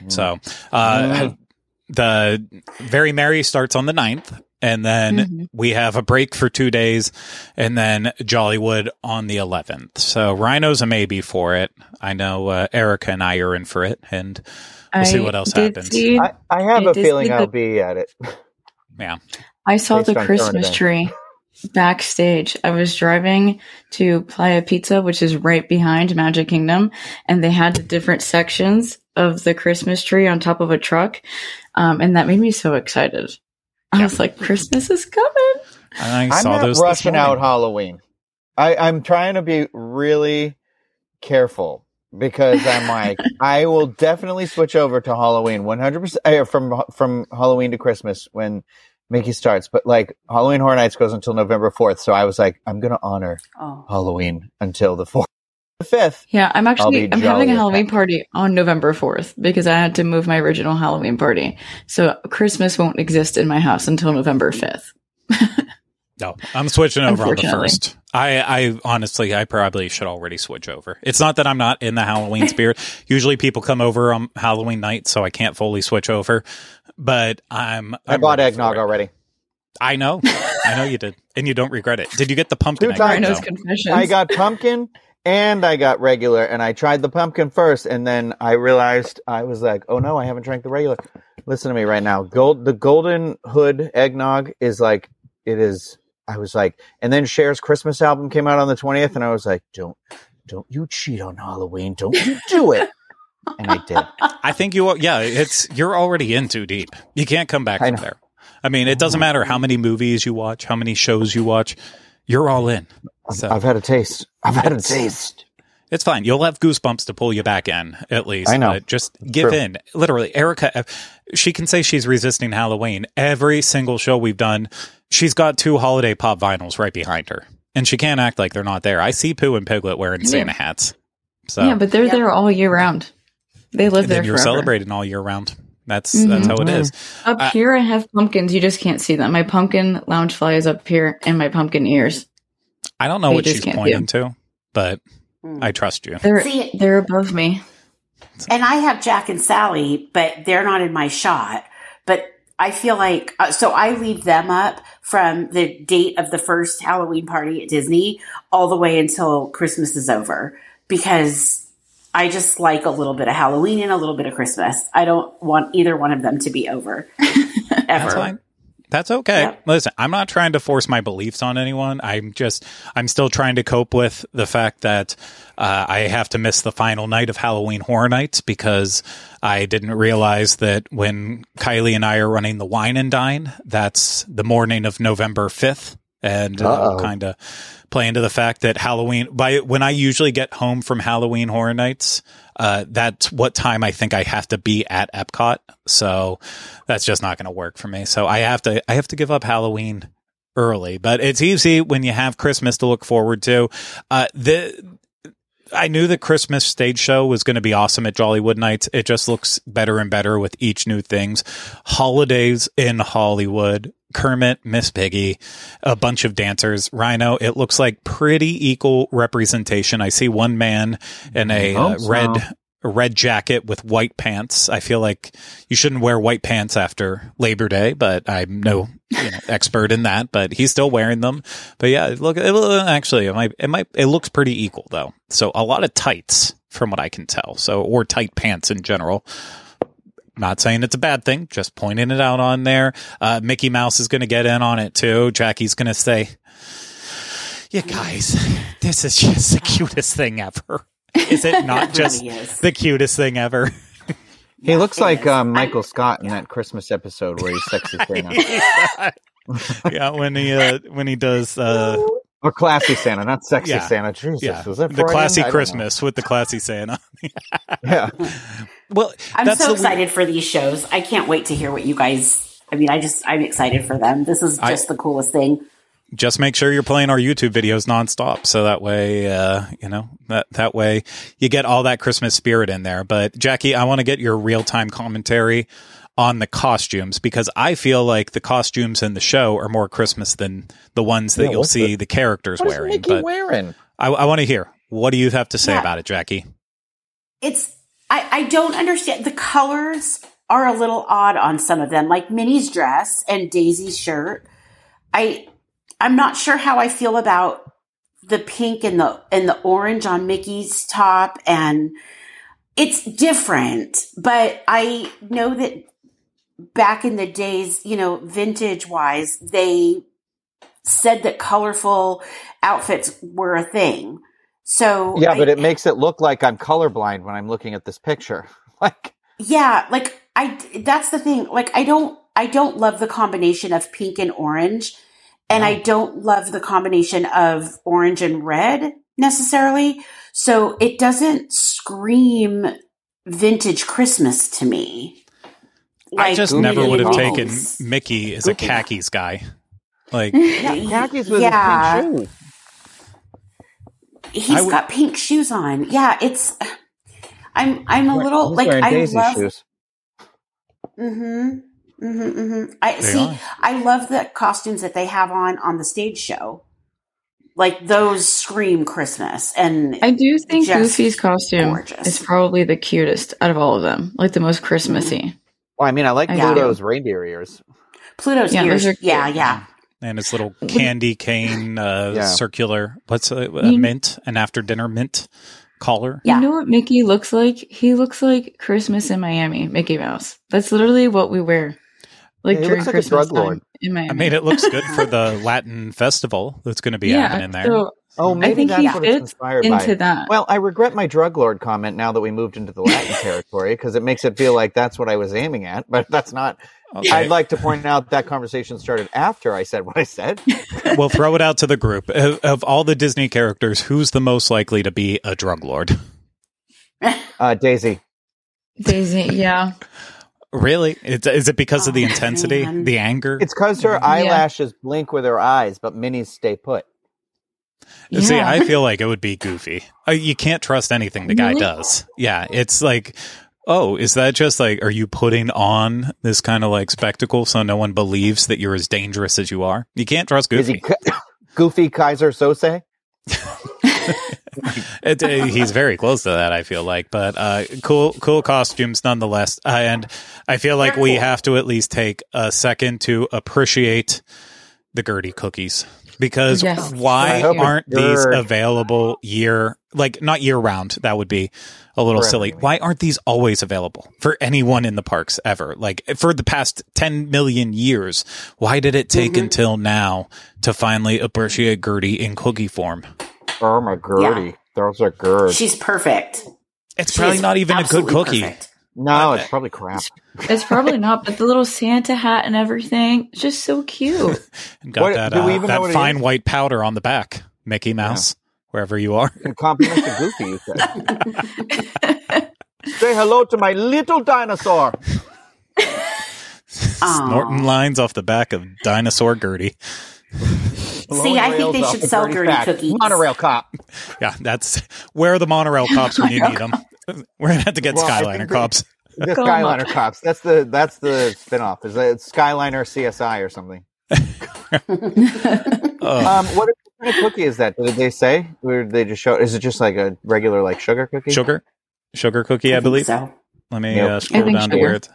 So uh, Mm. the Very Merry starts on the 9th, and then Mhm. we have a break for two days, and then Jollywood on the 11th. So Rhino's a maybe for it. I know uh, Erica and I are in for it, and We'll see what else happens. see- I, I have It a feeling I'll the- be at it. yeah. I saw Based the Christmas events. tree backstage. I was driving to Playa Pizza, which is right behind Magic Kingdom, and they had the different sections of the Christmas tree on top of a truck. Um, and that made me so excited. I was like, Christmas is coming. I I'm saw not those this rushing out. Halloween. I, I'm trying to be really careful because I'm like, I will definitely switch over to Halloween 100% uh, from from Halloween to Christmas when Mickey starts, but like Halloween Horror Nights goes until November 4th. So I was like, I'm going to honor Oh. Halloween until the 4th. The 5th. Yeah, I'm actually I'm having a Halloween heck. party on November 4th because I had to move my original Halloween party. So Christmas won't exist in my house until November 5th. No, I'm switching over on the first. I, I honestly, I probably should already switch over. It's not that I'm not in the Halloween spirit. Usually, people come over on Halloween night, so I can't fully switch over. But I'm. I I'm bought eggnog already. I know, I know you did, and you don't regret it. Did you get the pumpkin? Two eggnog, times. Rhino's confessions. I got pumpkin and I got regular, and I tried the pumpkin first, and then I realized I was like, "Oh no, I haven't drank the regular." Listen to me right now. Gold, the Golden Hood eggnog is like it is. I was like, and then Cher's Christmas album came out on the twentieth, and I was like, "Don't, don't you cheat on Halloween? Don't you do it?" And I did. I think you. Yeah, it's you're already in too deep. You can't come back I from know. there. I mean, it doesn't matter how many movies you watch, how many shows you watch. You're all in. So I've had a taste. I've had a taste. It's fine. You'll have goosebumps to pull you back in, at least. I know. But just give True. in. Literally, Erica, uh, she can say she's resisting Halloween. Every single show we've done, she's got two holiday pop vinyls right behind her. And she can't act like they're not there. I see Pooh and Piglet wearing Yeah. Santa hats. So yeah, but they're Yeah. there all year round. They live and there then you're forever. celebrating all year round. That's Mhm. that's how it is. Up Uh, here, I have pumpkins. You just can't see them. My pumpkin lounge fly is up here, and my pumpkin ears. I don't know You what just she's can't pointing to, but Mm. I trust you. They're See- they're above me. And I have Jack and Sally, but they're not in my shot. But I feel like, uh, so I leave them up from the date of the first Halloween party at Disney all the way until Christmas is over because I just like a little bit of Halloween and a little bit of Christmas. I don't want either one of them to be over ever. That's fine. That's okay. Yep. Listen, I'm not trying to force my beliefs on anyone. I'm just, I'm still trying to cope with the fact that uh, I have to miss the final night of Halloween Horror Nights because I didn't realize that when Kylie and I are running the wine and dine, that's the morning of November 5th. And Uh-oh. kind of play into the fact that Halloween, by when I usually get home from Halloween Horror Nights, uh, that's what time I think I have to be at Epcot. So that's just not going to work for me. So I have to I have to give up Halloween early, but it's easy when you have Christmas to look forward to. Uh, the I knew the Christmas stage show was going to be awesome at Jollywood Nights. It just looks better and better with each new things. Holidays in Hollywood. Kermit, Miss Piggy, a bunch of dancers. Rhino, it looks like pretty equal representation. I see one man in a uh, Hope so. red a red jacket with white pants. I feel like you shouldn't wear white pants after Labor Day, but I'm no you know, expert in that. But he's still wearing them. But yeah, look, it, actually, it might, it might, it looks pretty equal though. So a lot of tights, from what I can tell. So or tight pants in general. Not saying it's a bad thing, just pointing it out on there. Uh, Mickey Mouse is going to get in on it too. Jackie's going to say, "You guys, this is just the cutest thing ever." Is it not just really the cutest thing ever? He looks like is. um, I'm- Michael Scott in that Christmas episode where he's sexy Santa. yeah, when he uh, when he does uh, or classy Santa, not sexy Yeah. Santa. Jesus, yeah was that the classy I don't know. Christmas with the classy Santa. Yeah, Well, I'm that's so the excited for these shows. I can't wait to hear what you guys. I mean, I just I'm excited for them. This is I- just the coolest thing. just make sure you're playing our YouTube videos nonstop. So that way, uh, you know, that, that way you get all that Christmas spirit in there. But Jackie, I want to get your real time commentary on the costumes because I feel like the costumes in the show are more Christmas than the ones that Yeah, you'll see the- the, characters what is wearing. Mickey But wearing? I, I want to hear what do you have to say Yeah. about it, Jackie? It's I I don't understand the colors are a little odd on some of them, like Minnie's dress and Daisy's shirt. I I'm not sure how I feel about the pink and the and the orange on Mickey's top and it's different, but I know that back in the days, you know, vintage wise, they said that colorful outfits were a thing. So Yeah, I- but it makes it look like I'm colorblind when I'm looking at this picture. Like, yeah, like I that's the thing. Like I don't I don't love the combination of pink and orange and I mm-hmm. don't love the combination of orange and red necessarily. So it doesn't scream vintage Christmas to me. I just never would have Goofy. taken Mickey as a Goofy. khakis guy. Like, Yeah, khakis with Yeah. his pink shoes. He's I would- got pink shoes on. Yeah, it's. I'm. I'm a little He's like I Daisy love. shoes. Mm-hmm. Mm-hmm, mm-hmm. I They see. are. I love the costumes that they have on on the stage show. Like those scream Christmas, and I do think Just Goofy's costume gorgeous. is probably the cutest out of all of them, like the most Christmassy. Well, I mean, I like I do. Pluto's reindeer ears. Pluto's Yeah, ears. Yeah, yeah. And his little candy cane, uh, Yeah. circular, what's a, a You- mint, an after dinner mint collar. Yeah. You know what Mickey looks like? He looks like Christmas in Miami, Mickey Mouse. That's literally what we wear. Like Yeah, during looks like a Christmas drug lord. time in Miami. I mean, it looks good for the Latin festival that's going to be happening there. So Oh, maybe think that's he what it's fits inspired into by. that. Well, I regret my drug lord comment now that we moved into the Latin territory because it makes it feel like that's what I was aiming at, but that's not. Okay. I'd like to point out that conversation started after I said what I said. we'll throw it out to the group. Of, of all the Disney characters, who's the most likely to be a drug lord? Uh, Daisy. Daisy, yeah. Really? It's, is it because of the Oh, intensity, man. the anger? It's because her Yeah. eyelashes blink with her eyes, but Minnie's stay put. See, I feel like it would be goofy. Uh, you can't trust anything the guy Really? does. Yeah, it's like, oh, is that just like, are you putting on this kind of like spectacle so no one believes that you're as dangerous as you are? You can't trust Is Goofy. he K- Goofy Keyser Söze? It, uh, he's very close to that, I feel like. But uh, cool, cool costumes nonetheless. Uh, and I feel like we have to at least take a second to appreciate the Gertie cookies because Yes. Why aren't these available year like not year round? That would be a little For silly. Why aren't these always available for anyone in the parks ever? Like for the past 10 million years, why did it take Mm-hmm. until now to finally appreciate Gertie in cookie form? Oh my Gertie. Those are good. She's perfect. It's She probably not even a good cookie. perfect. no, it's probably crap. It's probably not, but the little Santa hat and everything, it's just so cute. And got What- that, uh, that fine white powder on the back, Mickey Mouse, wherever you are. In compliment to Goofy, you said. Say hello to my little dinosaur. Aw. Snorting lines off the back of Dinosaur Gertie. See, I think they should sell Gertie Gertie fact. cookies. Monorail cop. Yeah, that's where are the monorail cops when you need them. We're gonna have to get Well, Skyliner cops. The Call 'em Skyliner cops. That's the that's the spinoff. Is that Skyliner CSI or something? Oh, Um, what kind of cookie is that? Did they say? Or did they just show? Is it just like a regular like sugar cookie? sugar, sugar cookie, I, think believe. so. Let me Nope. uh, scroll think down to where it's.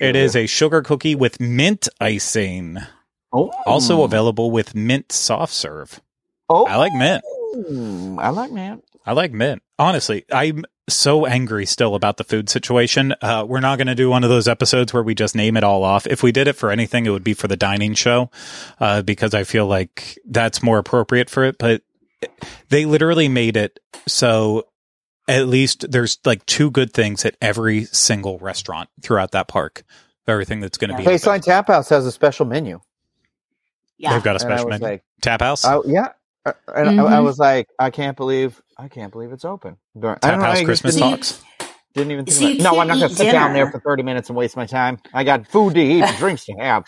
It is a sugar cookie with mint icing, Oh, also available with mint soft serve. Oh, I like mint. I like mint. I like mint. Honestly, I'm so angry still about the food situation. Uh, we're not going to do one of those episodes where we just name it all off. If we did it for anything, it would be for the dining show, uh, because I feel like that's more appropriate for it. But they literally made it so at least there's like two good things at every single restaurant throughout that park. Everything that's going to be. open. Baseline Tap House has a special menu. Yeah. They've got a special menu. like, Tap House. oh yeah. Uh, And I, I Mhm. was like, I can't believe, I can't believe it's open. During, I don't know, House I Christmas didn't, talks. didn't even think So about it. No, I'm can't going to eat sit down there for 30 minutes and waste my time. I got food to eat, and drinks to have.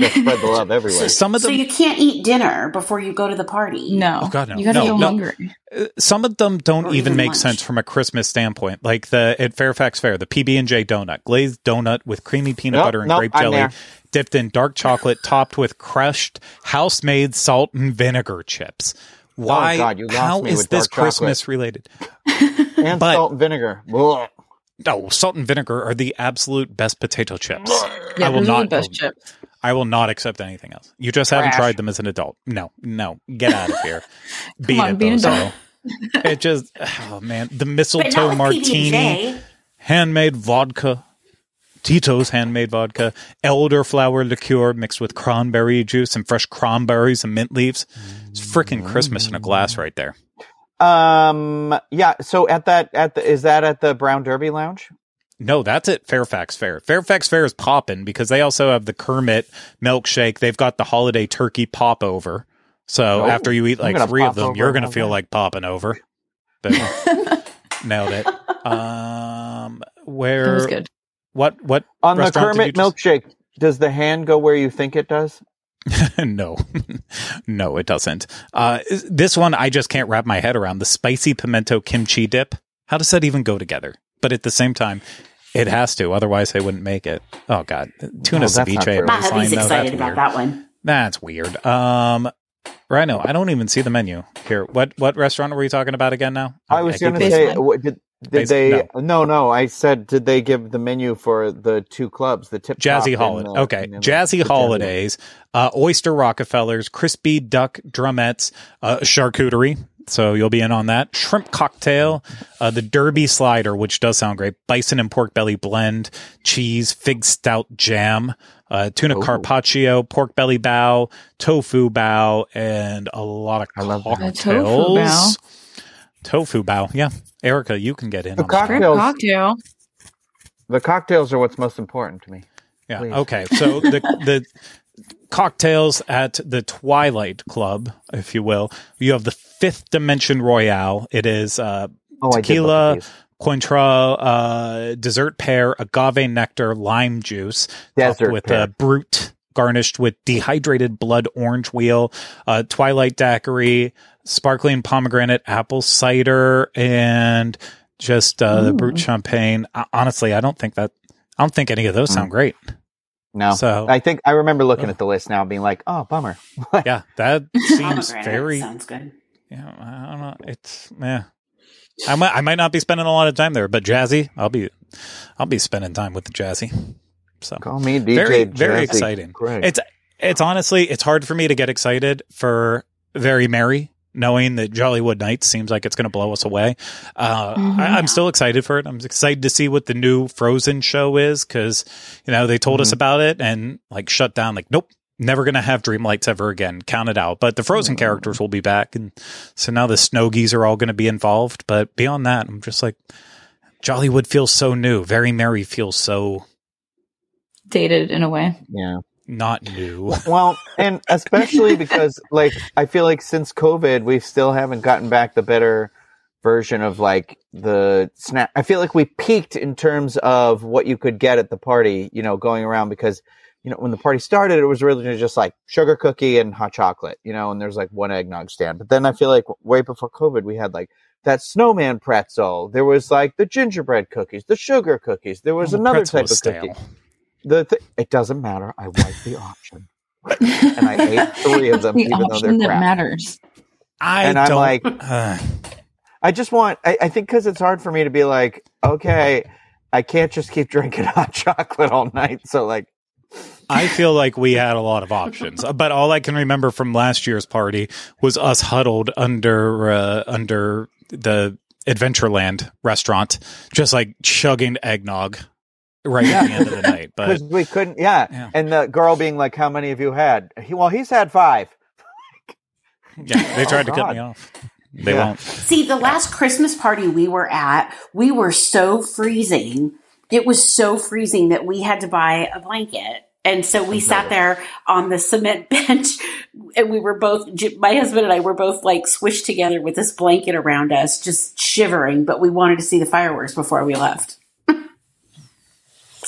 Just spread the love everywhere. Some of them, So you can't eat dinner before you go to the party. No. Oh, God, no. You gotta No, go no. hungry. Uh, some of them don't even even make lunch. sense from a Christmas standpoint. Like the at Fairfax Fair, the PB and J donut, glazed donut with creamy peanut Nope, butter and nope, grape I'm jelly, there. dipped in dark chocolate, topped with crushed house-made salt and vinegar chips. Oh, Why? Oh, God, you lost how me is with this dark chocolate. Christmas related? and but- salt and vinegar. Ugh. No, salt and vinegar are the absolute best potato chips. Yeah, I will not. the best chips. I will not accept anything else. You just haven't tried them as an adult. No, no, get out of here. Beat on, it, be an though, adult. so. It just, oh man, the mistletoe martini. PB&J. handmade vodka, Tito's handmade vodka, elderflower liqueur mixed with cranberry juice and fresh cranberries and mint leaves. It's freaking Christmas in a glass right there. Um. Yeah. So at that, at the, is that at the Brown Derby Lounge? No, that's at Fairfax Fair. Fairfax Fair is popping because they also have the Kermit milkshake. They've got the holiday turkey pop over. So Oh, after you eat like three of them, over you're going to have feel like popping over. But nailed it. Um, That was where good. What what On the Kermit just- milkshake, does the hand go where you think it does? no, no, it doesn't. Uh, this one I just can't wrap my head around the spicy pimento kimchi dip. How does that even go together? But at the same time, it has to. Otherwise, they wouldn't make it. Oh God, tuna that's not ceviche. My hubby's line, though, excited that's about weird. that one. That's weird. Um, Rhino, I don't even see the menu here. What what restaurant were you talking about again? Now I was going to say, what, did did Base- they? No. no, I said, did they give the menu for the two clubs, the Tip Jazzy and Holiday. the- Okay, and the- Jazzy the Holidays, uh, Oyster Rockefellers, Crispy Duck Drumettes, uh, Charcuterie. So you'll be in on that. Shrimp cocktail, uh, the Derby slider, which does sound great. Bison and pork belly blend, cheese, fig stout jam, uh, tuna Ooh. carpaccio, pork belly bao, tofu bao, and a lot of I love that. cocktails. Tofu bao? Tofu bao. Yeah. Erica, you can get in The on that. Shrimp Cocktails. cocktail. The cocktails are what's most important to me. Yeah. Please. Okay. So the the cocktails at the Twilight Club, if you will, you have the Fifth Dimension Royale. It is uh, Oh, Tequila, look. Cointreau, uh, dessert pear, agave nectar, lime juice, Desert with pear. a brut garnished with dehydrated blood orange wheel, uh, Twilight daiquiri, sparkling pomegranate apple cider, and just uh, the brut champagne. Uh, honestly, I don't think that. I don't think any of those Mm. sound great. No, So- I think I remember looking Oh. at the list now, and being like, "Oh, bummer." Yeah, that seems very. sounds good. Yeah, I don't know. It's yeah. I might I might not be spending a lot of time there, but Jazzy, I'll be I'll be spending time with the Jazzy. So Call me DJ. very very exciting. Greg. It's it's honestly it's hard for me to get excited for Very Merry, knowing that Jollywood Nights seems like it's going to blow us away. Uh, Mhm. I, I'm still excited for it. I'm excited to see what the new Frozen show is because you know they told us Mhm. about it and like shut down. Like nope. Never gonna have Dreamlights ever again. Count it out. But the Frozen characters will be back, and so now the Snowgies are all going to be involved. But beyond that, I'm just like, Jollywood feels so new. Very Merry feels so Dated in a way. yeah. not new. Well, and especially because like I feel like since COVID, we still haven't gotten back the better version of like the snack. I feel like we peaked in terms of what you could get at the party, you know, going around because you know when the party started, it was really just like sugar cookie and hot chocolate, you know, and there's like one eggnog stand. But then I feel like way before COVID, we had like that snowman pretzel. There was like the gingerbread cookies, the sugar cookies. There was Oh, another type was of stale. cookie. The th- it doesn't matter. I like the option and I ate three of them, the even though they're option that crap. matters. I And I'm like- uh, I just want. I, I think because it's hard for me to be like, okay, I can't just keep drinking hot chocolate all night. So like, I feel like we had a lot of options, but all I can remember from last year's party was us huddled under uh, under the Adventureland restaurant, just like chugging eggnog right at the end of the night. But because we couldn't. Yeah. Yeah. and the girl being like, "How many of you had?" He, well, he's had five. yeah, they tried to cut me off. They Yeah. won't. See, the last Christmas party we were at, we were so freezing. It was so freezing that we had to buy a blanket. And so we oh, sat there on the cement bench and we were both, my husband and I were both like swished together with this blanket around us, just shivering, but we wanted to see the fireworks before we left.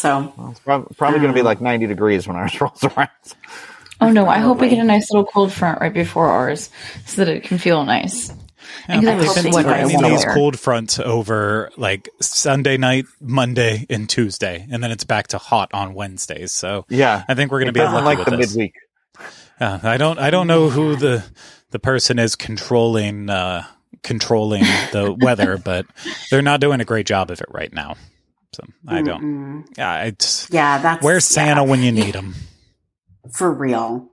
So Well, it's prob- probably going to be like ninety degrees when ours rolls around. Oh no, I hope we get a nice little cold front right before ours so that it can feel nice. Yeah, Because but it they've been sweater I threatening wanna these cold fronts over like Sunday night, Monday, and Tuesday, and then it's back to hot on Wednesdays. So Yeah, I think we're going to be doesn't lucky like with the this. midweek. Yeah, I don't. I don't know who the the person is controlling uh, controlling the weather, but they're not doing a great job of it right now. So I don't. mm-mm. Yeah, it's yeah, that's where's Santa yeah, when you need him? for real.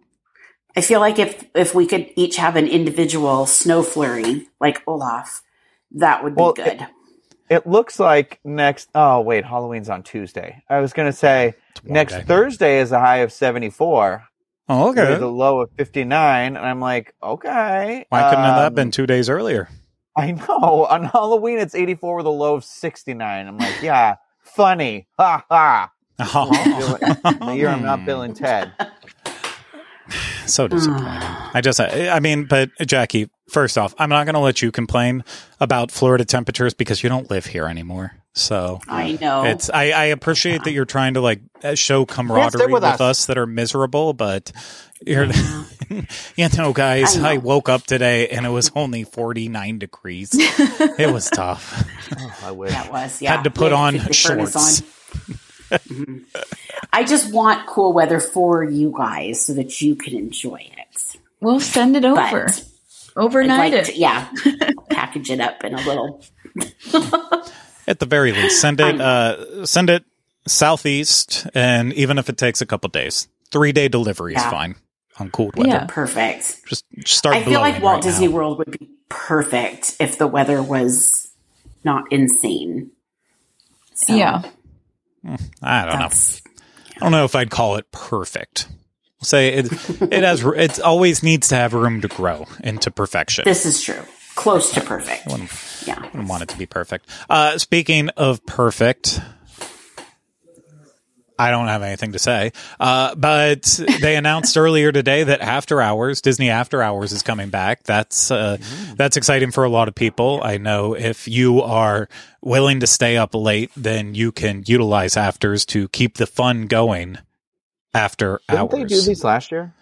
I feel like if if we could each have an individual snow flurry like Olaf, that would be Well, good. It looks like next. Oh wait, Halloween's on Tuesday. I was going to say It's a long next day. Thursday is a high of seventy four. Oh, okay. The low of 59. And I'm like, okay. Why couldn't have that have been um, two days earlier? I know. On Halloween, it's 84 with a low of 69. I'm like, yeah, funny. Ha ha. the year I'm not hmm. Bill and Ted. so disappointing. I just, I I mean, but Jackie, first off, I'm not going to let you complain about Florida temperatures because you don't live here anymore. So I know. it's I, I appreciate that you're trying to like uh, show camaraderie with with, us. us. that are miserable, but you're you know, guys, I know. I, woke up today and it was only 49 degrees. it was tough. Oh, I wish. that was yeah. Had to put Yeah, on keep shorts. on. Mhm. I just want cool weather for you guys so that you can enjoy it. We'll send it over. But Overnight like it. to- yeah, package it up in a little. At the very least, send I it uh send it southeast and even if it takes a couple days, 3-day delivery is fine on cold weather. Yeah. Perfect. Just start I feel like Walt right Disney now. World would be perfect if the weather was not insane. So Yeah. I don't know. I don't know if I'd call it perfect. We'll say it it has it always needs to have room to grow into perfection. this is true. Close to perfect. Yeah. I don't want it to be perfect. Uh, speaking of perfect, I don't have anything to say. Uh, but they announced earlier today that After Hours, Disney After Hours, is coming back. That's uh, that's exciting for a lot of people. I know if you are willing to stay up late, then you can utilize afters to keep the fun going. After Didn't hours, they do these last year?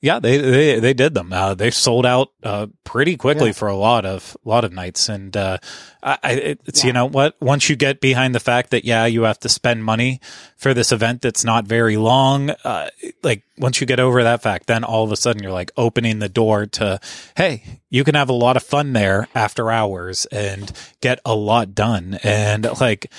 Yeah, they they they did them. Uh, they sold out uh, pretty quickly Yeah. for a lot of lot of nights, and uh, I, I- it's you know what? Once you get behind the fact that yeah, you have to spend money for this event that's not very long, uh, like once you get over that fact, then all of a sudden you're like opening the door to hey, you can have a lot of fun there after hours and get a lot done, and like.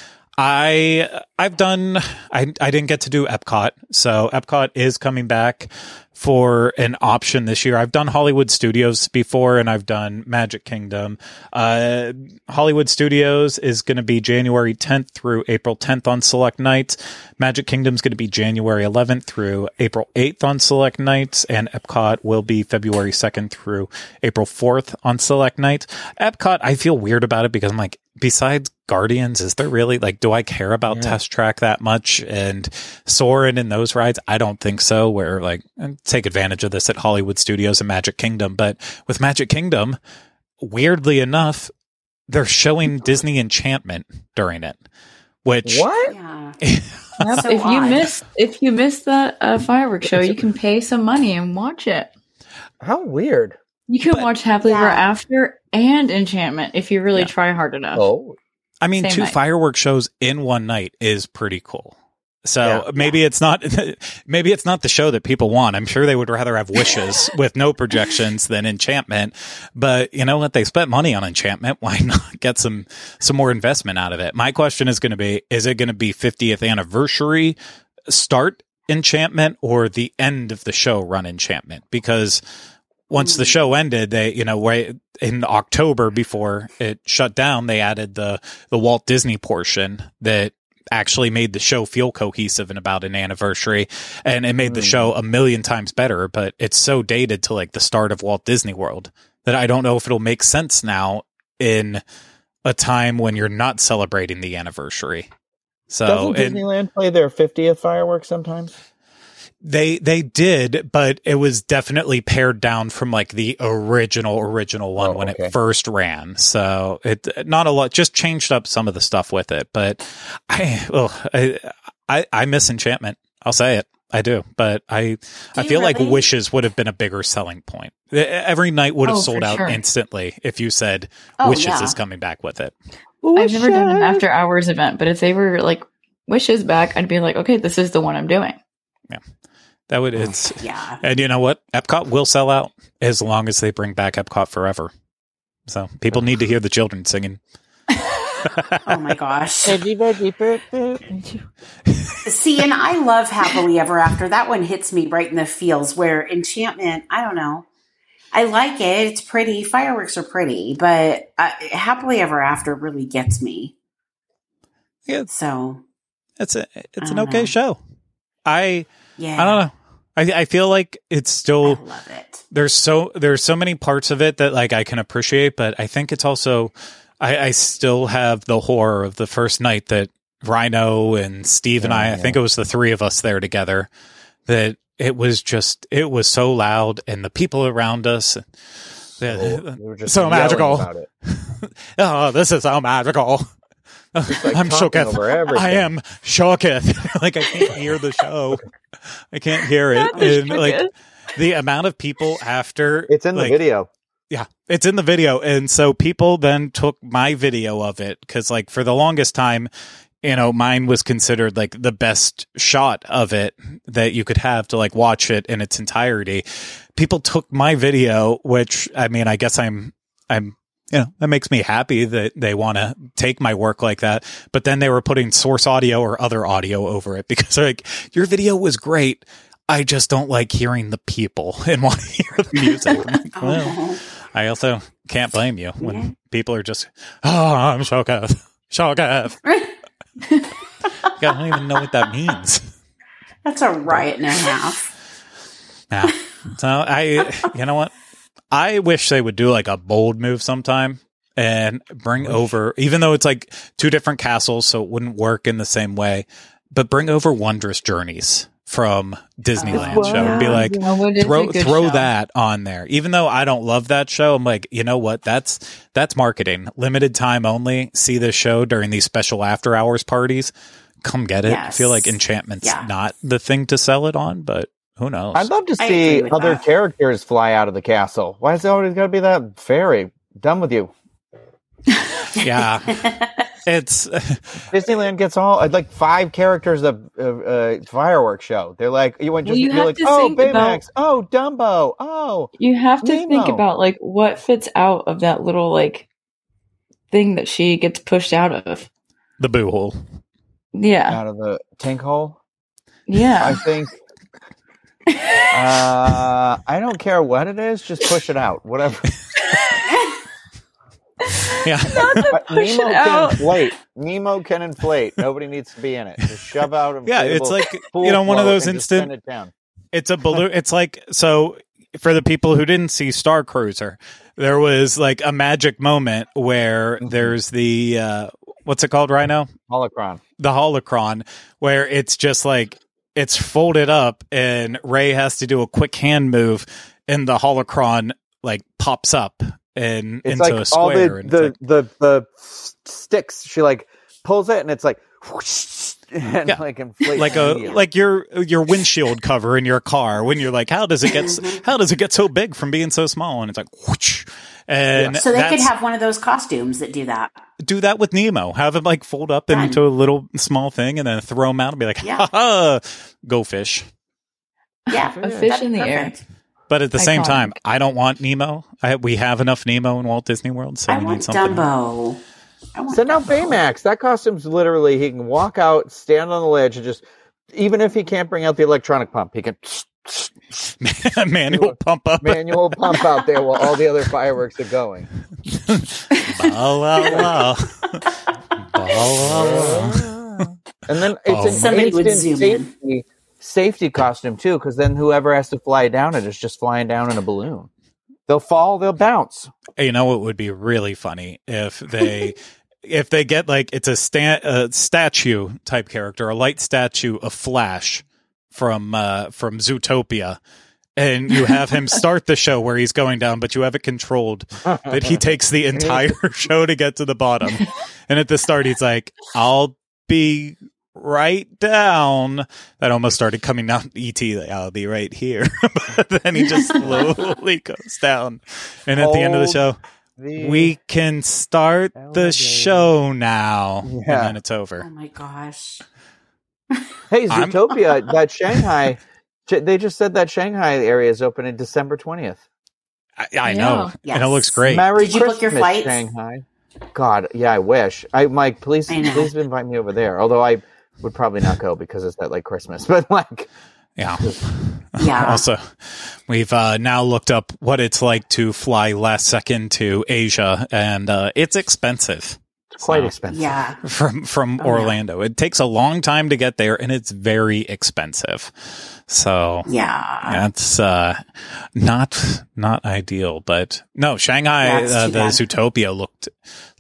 I I've done I I didn't get to do Epcot. So Epcot is coming back for an option this year. I've done Hollywood Studios before and I've done Magic Kingdom. Uh Hollywood Studios is going to be January 10th through April 10th on select nights. Magic Kingdom's going to be January 11th through April 8th on select nights and Epcot will be February 2nd through April 4th on select nights. Epcot I feel weird about it because I'm like besides Guardians, is there really like, do I care about Yeah. Test Track that much? And Soarin' and those rides, I don't think so. Where like, take advantage of this at Hollywood Studios and Magic Kingdom, but with Magic Kingdom, weirdly enough, they're showing Disney Enchantment during it, which What? Yeah. So if you miss if you miss that uh, fireworks show, you can pay some money and watch it. How weird. You can But- watch Happily Ever Yeah. After and Enchantment if you really Yeah. try hard enough. Oh, I mean, Same two night. fireworks shows in one night is pretty cool. So Yeah. maybe it's not maybe it's not the show that people want. I'm sure they would rather have wishes with no projections than enchantment. But you know what? They spent money on enchantment. Why not get some some more investment out of it? My question is going to be: Is it going to be 50th anniversary start enchantment or the end of the show run enchantment? Because once the show ended, they, you know, way in October before it shut down, they added the, the Walt Disney portion that actually made the show feel cohesive and about an anniversary. And it made the Hmm. show a million times better, but it's so dated to like the start of Walt Disney World that I don't know if it'll make sense now in a time when you're not celebrating the anniversary. So, doesn't and- Disneyland play their 50th fireworks sometimes? They they did, but it was definitely pared down from like the original original one Oh, when okay. it first ran. So it not a lot, just changed up some of the stuff with it. But I well, I, I I miss Enchantment. I'll say it. I do, but I I you feel like? Wishes would have been a bigger selling point. Every night would have Oh, sold out sure. instantly if you said Oh, Wishes yeah. is coming back with it. I've never done an after hours event, but if they were like wishes back, I'd be like, okay, this is the one I'm doing. That would it's Yeah. And you know what? Epcot will sell out as long as they bring back Epcot forever. So people need to hear the children singing. Oh my gosh. Veggie, veggie, boop, boop. See, and I love Happily Ever After. That one hits me right in the feels where Enchantment, I don't know. I like it. It's pretty. Fireworks are pretty, but uh, Happily Ever After really gets me. Yeah, So, it's a it's an okay know. show. I yeah. I don't know. I I feel like it's still I still love it. there's so there's so many parts of it that like I can appreciate, but I think it's also I, I still have the horror of the first night that Rhino and Steve and Yeah, I, I yeah. think it was the three of us there together, that it was just it was so loud and the people around us. Oh, we were just So magical. About it. oh, this is so magical. Like, I'm talking Shoketh. I am Shoketh. like I can't hear the show. I can't hear it. And like the amount of people after It's in the video. Yeah, it's in the video. And so people then took my video of it because, like, for the longest time, you know, mine was considered like the best shot of it that you could have to like watch it in its entirety. People took my video, which I mean, I guess I'm, I'm, you know, that makes me happy that they want to take my work like that. But then they were putting source audio or other audio over it because they're like, your video was great. I just don't like hearing the people and want to hear the music. Like, uh-huh. well, Oh. I also can't blame you when people are just, oh, I'm Shokath. Shokath. I don't even know what that means. That's a riot and a half. Yeah. So I, you know what? I wish they would do like a bold move sometime and bring over, even though it's like two different castles, so it wouldn't work in the same way, but bring over Wondrous Journeys from Disneyland Oh, show and be like, Yeah, what is a throw throw show? that on there. Even though I don't love that show, I'm like, you know what? That's that's marketing. Limited time only. See this show during these special after hours parties. Come get it. I feel like Enchantment's Yeah. not the thing to sell it on, but who knows? I'd love to I see other that. characters fly out of the castle. Why is it always got to be that fairy? Done with you. yeah, it's Disneyland gets all like five characters of uh, uh, fireworks show. They're like you went Well, just you you're like oh think Baymax, about- oh Dumbo, oh You have to think about like what fits out of that little like thing that she gets pushed out of. the boo hole. Yeah. out of the tank hole. Yeah, I think. Uh, I don't care what it is, just push it out. Whatever. Yeah, Push Nemo it can out. inflate. Nemo can inflate. Nobody needs to be in it. Just shove out. Inflatable yeah. It's like you know one of those and just send instant. it down. It's a balloon. It's like so for the people who didn't see Star Cruiser, there was like a magic moment where Mhm. there's the uh, what's it called, Rhino? Holocron. the holocron where it's just like it's folded up and Rey has to do a quick hand move and the holocron like pops up and It's into like a square all the and the, like, the the sticks. She like pulls it, and it's like whoosh, and Yeah. like inflates. like a like your your windshield cover in your car when you're like how does it get how does it get so big from being so small and it's like whoosh. And So they could have one of those costumes that do that. do that with Nemo have him like fold up Done. into a little small thing and then throw him out and be like Yeah. ha ha go fish Yeah, A fish that'd in be the air. But at the same time, I don't want Nemo. I, we have enough Nemo in Walt Disney World, so I we need want something. Dumbo. I want Send out Dumbo. Baymax. That costume's literally he can walk out, stand on the ledge, and just even if he can't bring out the electronic pump, he can Manual pump up. manual pump out there while all the other fireworks are going. Bow, wow, wow. Bow, wow, wow. And then it's Oh. an Somebody would instant zoom in. safety, safety costume too, because then whoever has to fly down it is just flying down in a balloon. They'll fall, they'll bounce. You know what would be really funny if they if they get like it's a sta- a statue type character, a light statue of Flash from uh from Zootopia. And you have him start the show where he's going down, but you have it controlled that he takes the entire show to get to the bottom. And at the start, he's like, I'll be right down. That almost started coming down. ET, like, I'll be right here. but then he just slowly goes down. And at the end of the show, we can start the show now. And then it's over. Oh my gosh. hey I'm- Zootopia, that Shanghai, they just said that Shanghai area is opening December twentieth. I, I Yeah. know. Yes. And it looks great. Merry Did you book your Christmas, flights? Shanghai. God, yeah, I wish. I Mike, please, I please invite me over there. Although I would probably not go because it's that like Christmas. But like, Yeah. Yeah. also, we've uh, now looked up what it's like to fly last second to Asia, and uh, it's expensive. It's quite So- expensive. Yeah. from from Oh, yeah. Orlando. It takes a long time to get there, and it's very expensive. So Yeah. that's uh, not not ideal. But no, Shanghai, uh, the bad. Zootopia looked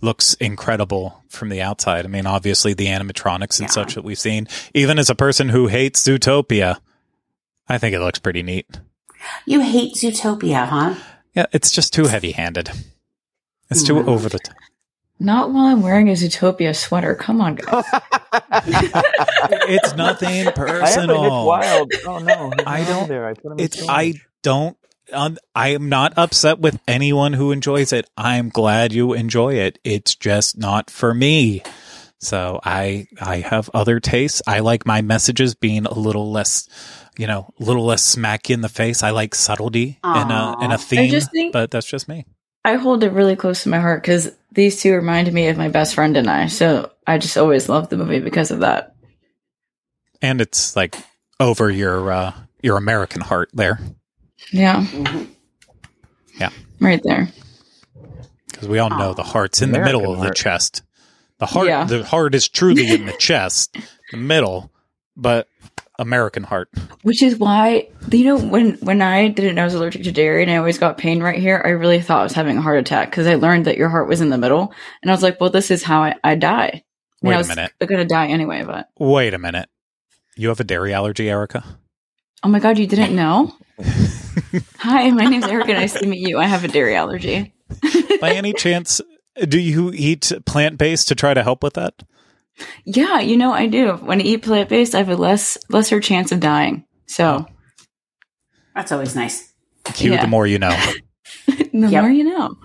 looks incredible from the outside. I mean, obviously the animatronics and Yeah. such that we've seen. Even as a person who hates Zootopia, I think it looks pretty neat. You hate Zootopia, huh? Yeah, it's just too heavy handed. It's too Mm. over the top. Not while I'm wearing a Zootopia sweater. Come on, guys. It's nothing personal. I am, but it's personal. wild. Oh no, I don't- There. I put it's. I don't. Um, I am not upset with anyone who enjoys it. I'm glad you enjoy it. It's just not for me. So I I have other tastes. I like my messages being a little less, you know, a little less smacky in the face. I like subtlety in a in a theme, just think- but that's just me. I hold it really close to my heart because these two remind me of my best friend and I. So I just always loved the movie because of that. And it's like over your uh your American heart there Yeah. Mhm. Yeah. Right there. because we all know the heart's in the American middle of the chest. The heart, Yeah. the heart is truly in the chest, the middle, but American heart. Which is why you know when when I didn't know I was allergic to dairy and I always got pain right here, I really thought I was having a heart attack because I learned that your heart was in the middle, and I was like, well, this is how I, I die. Mean, Wait I a was minute. gonna die anyway, but Wait a minute. You have a dairy allergy, Erica? oh my god, you didn't know? Hi, my name's Erica. Nice to meet you. I have a dairy allergy. By any chance, do you eat plant based to try to help with that? Yeah, you know I do. When I eat plant based, I have a less lesser chance of dying. So That's always nice. Cue Yeah. the more you know. the Yep. more you know.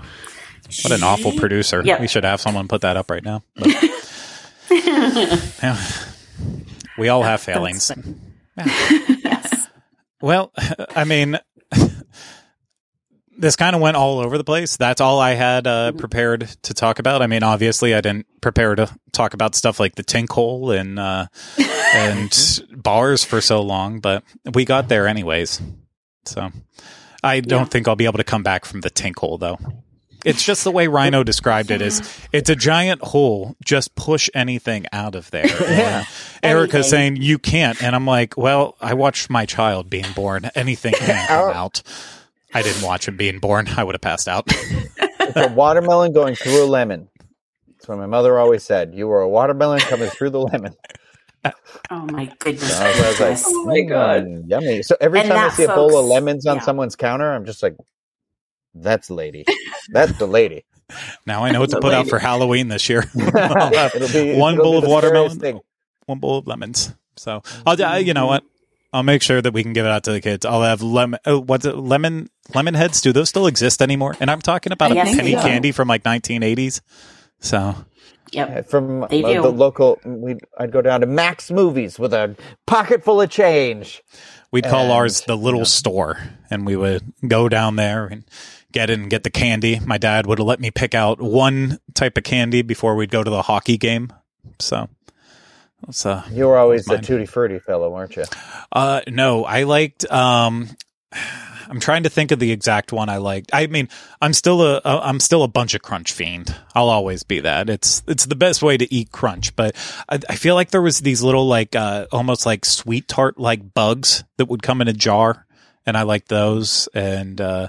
What an awful producer. Yep. We should have someone put that up right now. But, yeah. We all have failings. yes. Well, I mean, this kind of went all over the place. That's all I had uh, prepared to talk about. I mean, obviously, I didn't prepare to talk about stuff like the tink hole and uh, and bars for so long, but we got there anyways. So I don't Yeah. think I'll be able to come back from the tink hole, though. It's just the way Rhino described it is it's a giant hole. Just push anything out of there. Yeah. Erica's saying you can't, and I'm like, well, I watched my child being born. Anything can come Oh. out. I didn't watch him being born. I would have passed out. It's a watermelon going through a lemon. That's what my mother always said. You were a watermelon coming through the lemon. Oh my goodness. So I was like. Oh my God. "Mm, yummy. So every And time I that, see a bowl of lemons on yeah. someone's counter, I'm just like, that's the lady. That's the lady. now I know what to put out for Halloween this year. It'll be- one it'll be bowl of watermelon, thing. one bowl of lemons. So I'll, you know what? I'll make sure that we can give it out to the kids. I'll have lemon. Oh, what's it? Lemon lemon heads? Do those still exist anymore? And I'm talking about a I think penny so. candy from like 1980s. So Yep. From They uh, do. the local, we I'd go down to Max Movies with a pocket full of change. We'd call And, ours the little yeah. store, and we would go down there and get it and get the candy. My dad would let me pick out one type of candy before we'd go to the hockey game. So, it's uh, You were always the mine. tutti frutti fellow, weren't you? uh, no, I liked. Um, I'm trying to think of the exact one I liked. I mean, I'm still a, a I'm still a bunch of crunch fiend. I'll always be that. It's it's the best way to eat crunch. But I, I feel like there was these little like uh, almost like sweet tart like bugs that would come in a jar, and I like those. And uh,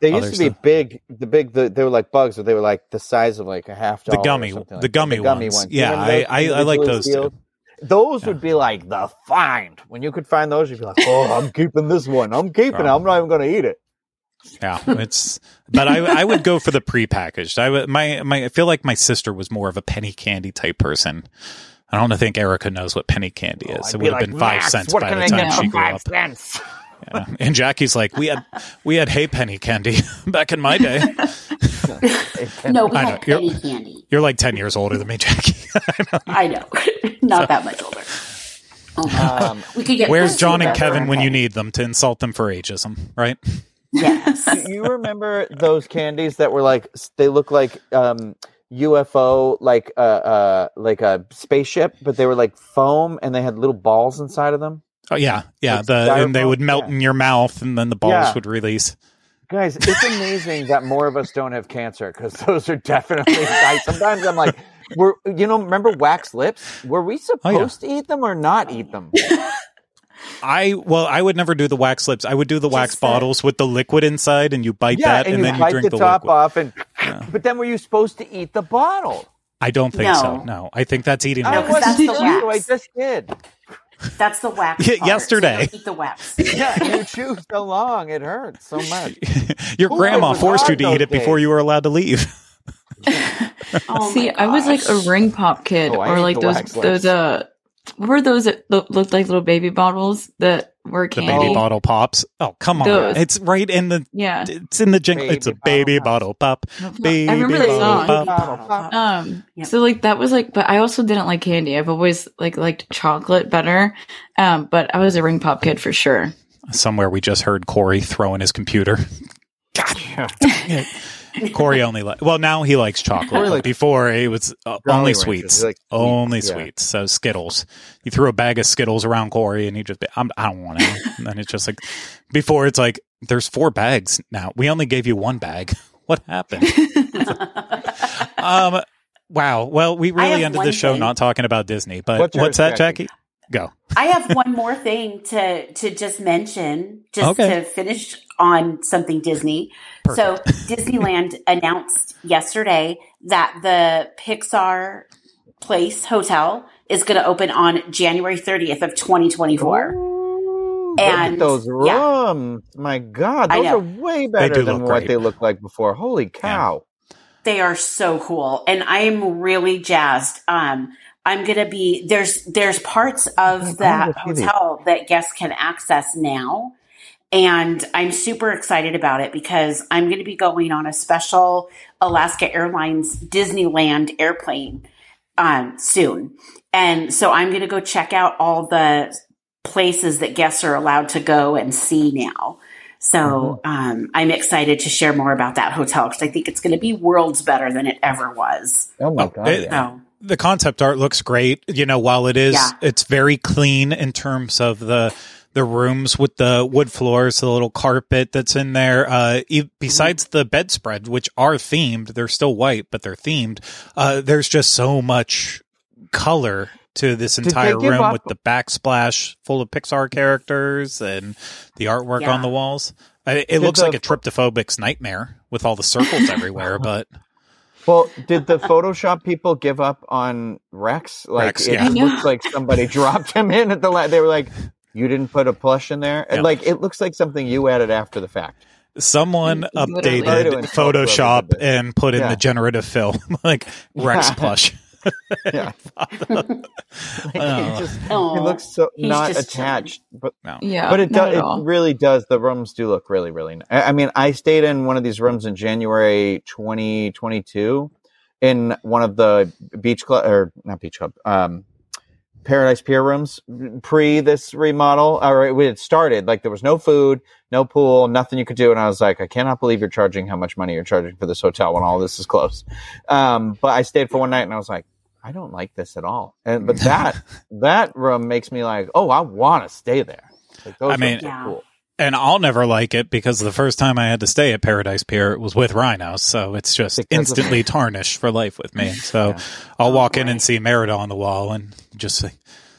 They used to be stuff. big. The big, the, they were like bugs, but they were like the size of like a half The dollar. or gummy- something the like gummy the gummy ones. ones. Yeah, I- I- I like individually those too. Those would be like the find. When you could find those, you'd be like, "Oh, I'm keeping this one. I'm keeping it. Oh. I'm not even going to eat it." yeah, it's. But I I would go for the prepackaged. I would my my. I feel like my sister was more of a penny candy type person. I don't think Erica knows what penny candy oh, is. Oh, it would have like, been five cents by the time she grew five up. cents? Yeah. And Jackie's like, we had we had hay penny candy back in my day. No, we I had know. You're- penny candy. You're like ten years older than me, Jackie. I know. Not that much older. Oh. Um, we could get Where's John and. Kevin when you need them to insult them for ageism, right? Yes. you remember those candies that were like they look like um, UFO, like uh, uh, like a spaceship, but they were like foam and they had little balls inside of them? Oh yeah, yeah. Like The and they would melt Yeah. in your mouth, and then the balls Yeah. would release. Guys, it's amazing that more of us don't have cancer because those are definitely. I, sometimes I'm like, we're you know, remember wax lips? Were we Oh, yeah. supposed to eat them or not eat them? I well, I would never do the wax lips. I would do the wax Just the- bottles with the liquid inside, and you bite yeah, that, and, and, you then bite you drink the the, top liquid. off, and Yeah. but then were you supposed to eat the bottle? I don't think so. No. No, I think that's eating. I No, wax. 'cause that's wasn't the wax. I just did. That's the wax. Part, yesterday. So don't eat the wax. Yeah, you chew so long, it hurts so much. Your Who grandma forced you to eat those it before you were allowed to leave. Oh See, my I was like a ring pop kid, Oh, or like those those uh, what were those that look, looked like little baby bottles that were The baby bottle pops. Oh, come on. Those. It's right in the Yeah, it's in the jingle. It's a Baby baby bottle pop. Baby I remember the bottle song. pop. Um, Yep. so like that was like, but I also didn't like candy. I've always like liked chocolate better. Um, but I was a ring pop kid for sure. Somewhere we just heard Corey throwing his computer. Corey only like well now he likes chocolate. Corey but before it was uh, only sweets, He likes sweets, only yeah. sweets. So Skittles. You threw a bag of Skittles around Corey, and he just I'm, I don't want any. and then it's just like before it's like there's four bags now. We only gave you one bag. What happened? um. Wow. Well, we really ended one the show thing. not talking about Disney. But What's what's, that, Jackie? Jackie? Go. I have one more thing to to just mention, just Okay. to finish on something Disney. So Disneyland announced yesterday that the Pixar Place Hotel is going to open on January 30th of 2024. Look at And- those yeah. rooms. My God, those are way better than what great. they looked like before. Holy cow. They are so cool, and I'm really jazzed. Um, I'm gonna be there's there's parts of that hotel that guests can access now, and I'm super excited about it because I'm going to be going on a special Alaska Airlines Disneyland airplane um, soon, and so I'm going to go check out all the places that guests are allowed to go and see now. So um, I'm excited to share more about that hotel because I think it's going to be worlds better than it ever was. Oh my Oh, God. it- yeah. So the concept art looks great. You know, while it is, Yeah. it's very clean in terms of the the rooms with the wood floors, the little carpet that's in there. Uh, e- besides the bedspread, which are themed, they're still white, but they're themed. Uh, there's just so much color to this entire room with the backsplash full of Pixar characters and the artwork Yeah. on the walls. It, it looks the- like a trypophobic's nightmare with all the circles everywhere, but Well, did the Photoshop people give up on Rex? Like, Rex, it yeah. looks like somebody dropped him in at the. La- they were like, "You didn't put a plush in there," and Yeah. like it looks like something you added after the fact. someone updated Sorry to insult whoever Photoshop and put in Yeah. the generative fill like Rex Yeah. plush. Yeah, like, Oh. he just he looks so he's not just attached, but Yeah, but it does. It all. really does. The rooms do look really, really. Nice. I I mean, I stayed in one of these rooms in January 2022 in one of the beach club or not beach club, um, Paradise Pier rooms pre this remodel. Or it had started like there was no food, no pool, nothing you could do, and I was like, I cannot believe you're charging how much money you're charging for this hotel when all this is closed. Um, but I stayed for one night and I was like. I don't like this at all, and but mm. that that room makes me like, oh, I want to stay there. Like, those I mean- Yeah. cool. And I'll never like it because the first time I had to stay at Paradise Pier it was with Rhinos, so it's just Because of- instantly tarnished for life with me. So Yeah. I'll walk Oh, in boy. and see Merida on the wall and just like,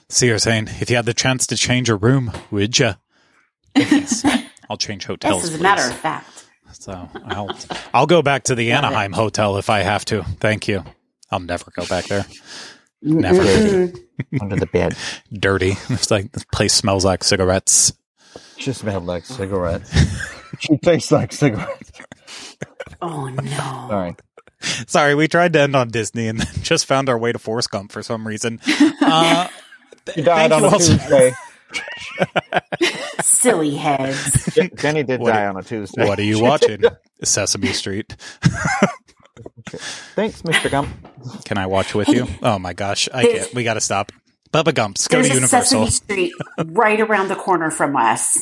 see her saying, "If you had the chance to change a room, would you?" Yes. I'll change hotels. yes, as a matter please. of fact. So I'll I'll go back to the Anaheim hotel if I have to. Thank you. I'll never go back there. Never. Under the bed. Dirty. It's like this place smells like cigarettes. She smelled like cigarettes. she tastes like cigarettes. Oh no! Sorry. Sorry, we tried to end on Disney and then just found our way to Forrest Gump for some reason. Uh, She died Thank on you a all so- Tuesday. Silly heads. Jenny did What die are- on a Tuesday. what are you watching? Sesame Street. Thanks, Mr. Gump. Can I watch with you? Oh my gosh, I can't. We got to stop. Bubba Gumps, go There's to a Universal. Sesame Street right around the corner from us.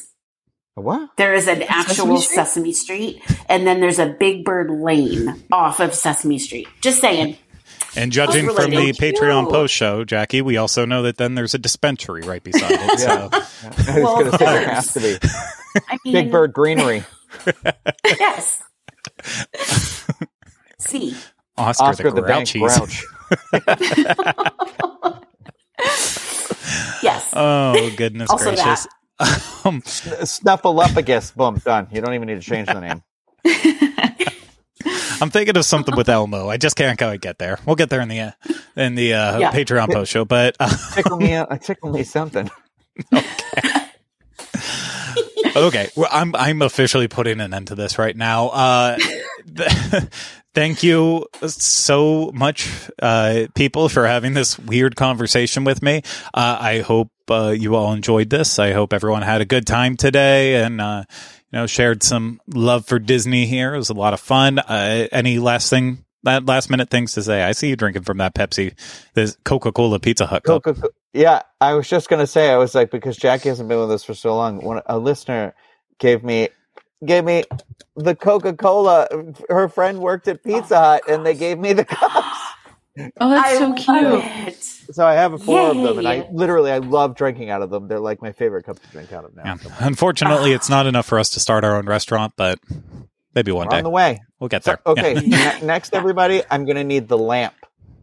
A What? There is an actual Street? Sesame Street, and then there's a Big Bird Lane off of Sesame Street. Just saying. And judging Oh, from the really Patreon cute. post show, Jackie, we also know that then there's a dispensary right beside it. So I was Well, going to say there has to be. I mean, Big Bird Greenery. Yes. See, Oscar, Oscar the the Bank Grouchies. Grouch. yes. Oh goodness Also gracious. um, Snuffleupagus. Boom, done. You don't even need to change the name. I'm thinking of something with Elmo. I just can't quite get there. We'll get there in the uh, in the uh, Yeah. Patreon post show. But uh, Tickle me, a, tickle me something. okay, okay, well, I'm I'm officially putting an end to this right now. Uh, thank you so much, uh, people, for having this weird conversation with me. Uh, I hope uh, you all enjoyed this. I hope everyone had a good time today and, uh, you know, shared some love for Disney here. It was a lot of fun. Uh, any last thing, that last minute things to say? I see you drinking from that Pepsi, this Coca Cola Pizza Hut cup. Coca- yeah, I was just gonna say, I was like, because Jackie hasn't been with us for so long. When a listener gave me gave me the Coca Cola. Her friend worked at Pizza Hut, and they gave me the cups. Oh, that's I so cute. it. So I have four of them, and I literally I love drinking out of them. They're like my favorite cups to drink out of now. Yeah. So Unfortunately, it's not enough for us to start our own restaurant, but maybe one we're day on the way. we'll get So, there. okay, Yeah. ne- next, everybody, I'm gonna need the lamp.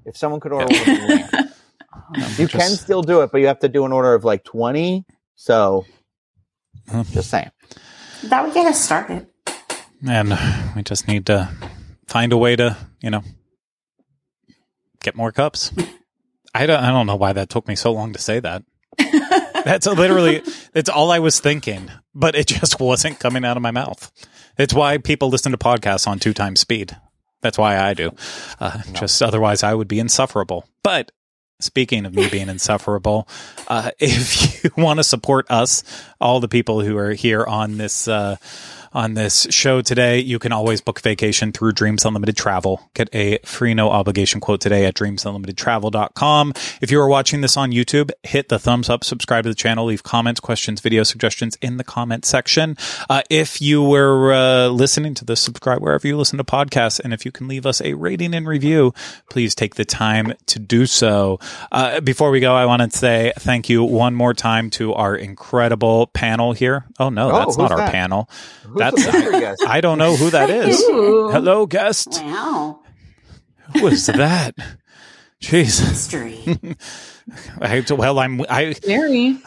If someone could order one of the lamp, you can still do it, but you have to do an order of like twenty. So, just saying. That would get us started. and we just need to find a way to, you know, get more cups. I don't, I don't know why that took me so long to say that. That's literally, it's all I was thinking, but it just wasn't coming out of my mouth. It's why people listen to podcasts on two times speed. That's why I do. Uh, Just otherwise, I would be insufferable. But speaking of me being insufferable, uh, if you want to support us, all the people who are here on this uh, on this show today, you can always book vacation through Dreams Unlimited Travel. Get a free no obligation quote today at dreamsunlimitedtravel.com. If you are watching this on YouTube, hit the thumbs up, subscribe to the channel, leave comments, questions, video suggestions in the comment section. Uh, if you were uh, listening to this, subscribe wherever you listen to podcasts. And if you can leave us a rating and review, please take the time to do so. Uh, before we go, I want to say thank you one more time to our incredible panel here. Oh, no, Oh, that's not our that? panel. Who's That's the guest? I don't know who that is. Ooh. Hello, guest. Wow. Who is that? Jeez. History. I, well, I'm I.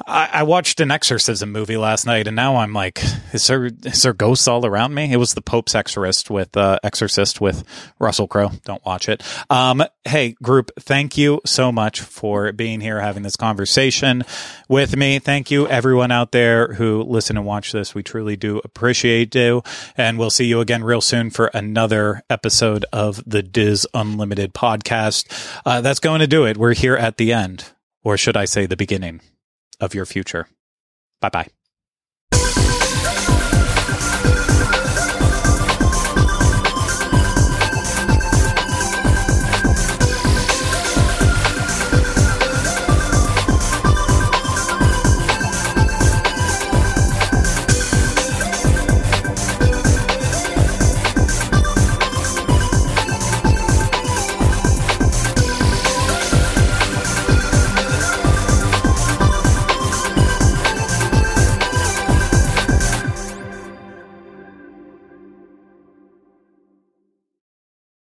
I I watched an exorcism movie last night, and now I'm like, is there is there ghosts all around me? It was the Pope's Exorcist with uh, Exorcist with Russell Crowe. Don't watch it. Um, hey, group, thank you so much for being here, having this conversation with me. Thank you, everyone out there who listen and watch this. We truly do appreciate you, and we'll see you again real soon for another episode of the DIS Unlimited podcast. Uh, that's going to do it. We're here at the end, or should I say, the beginning of your future. Bye bye.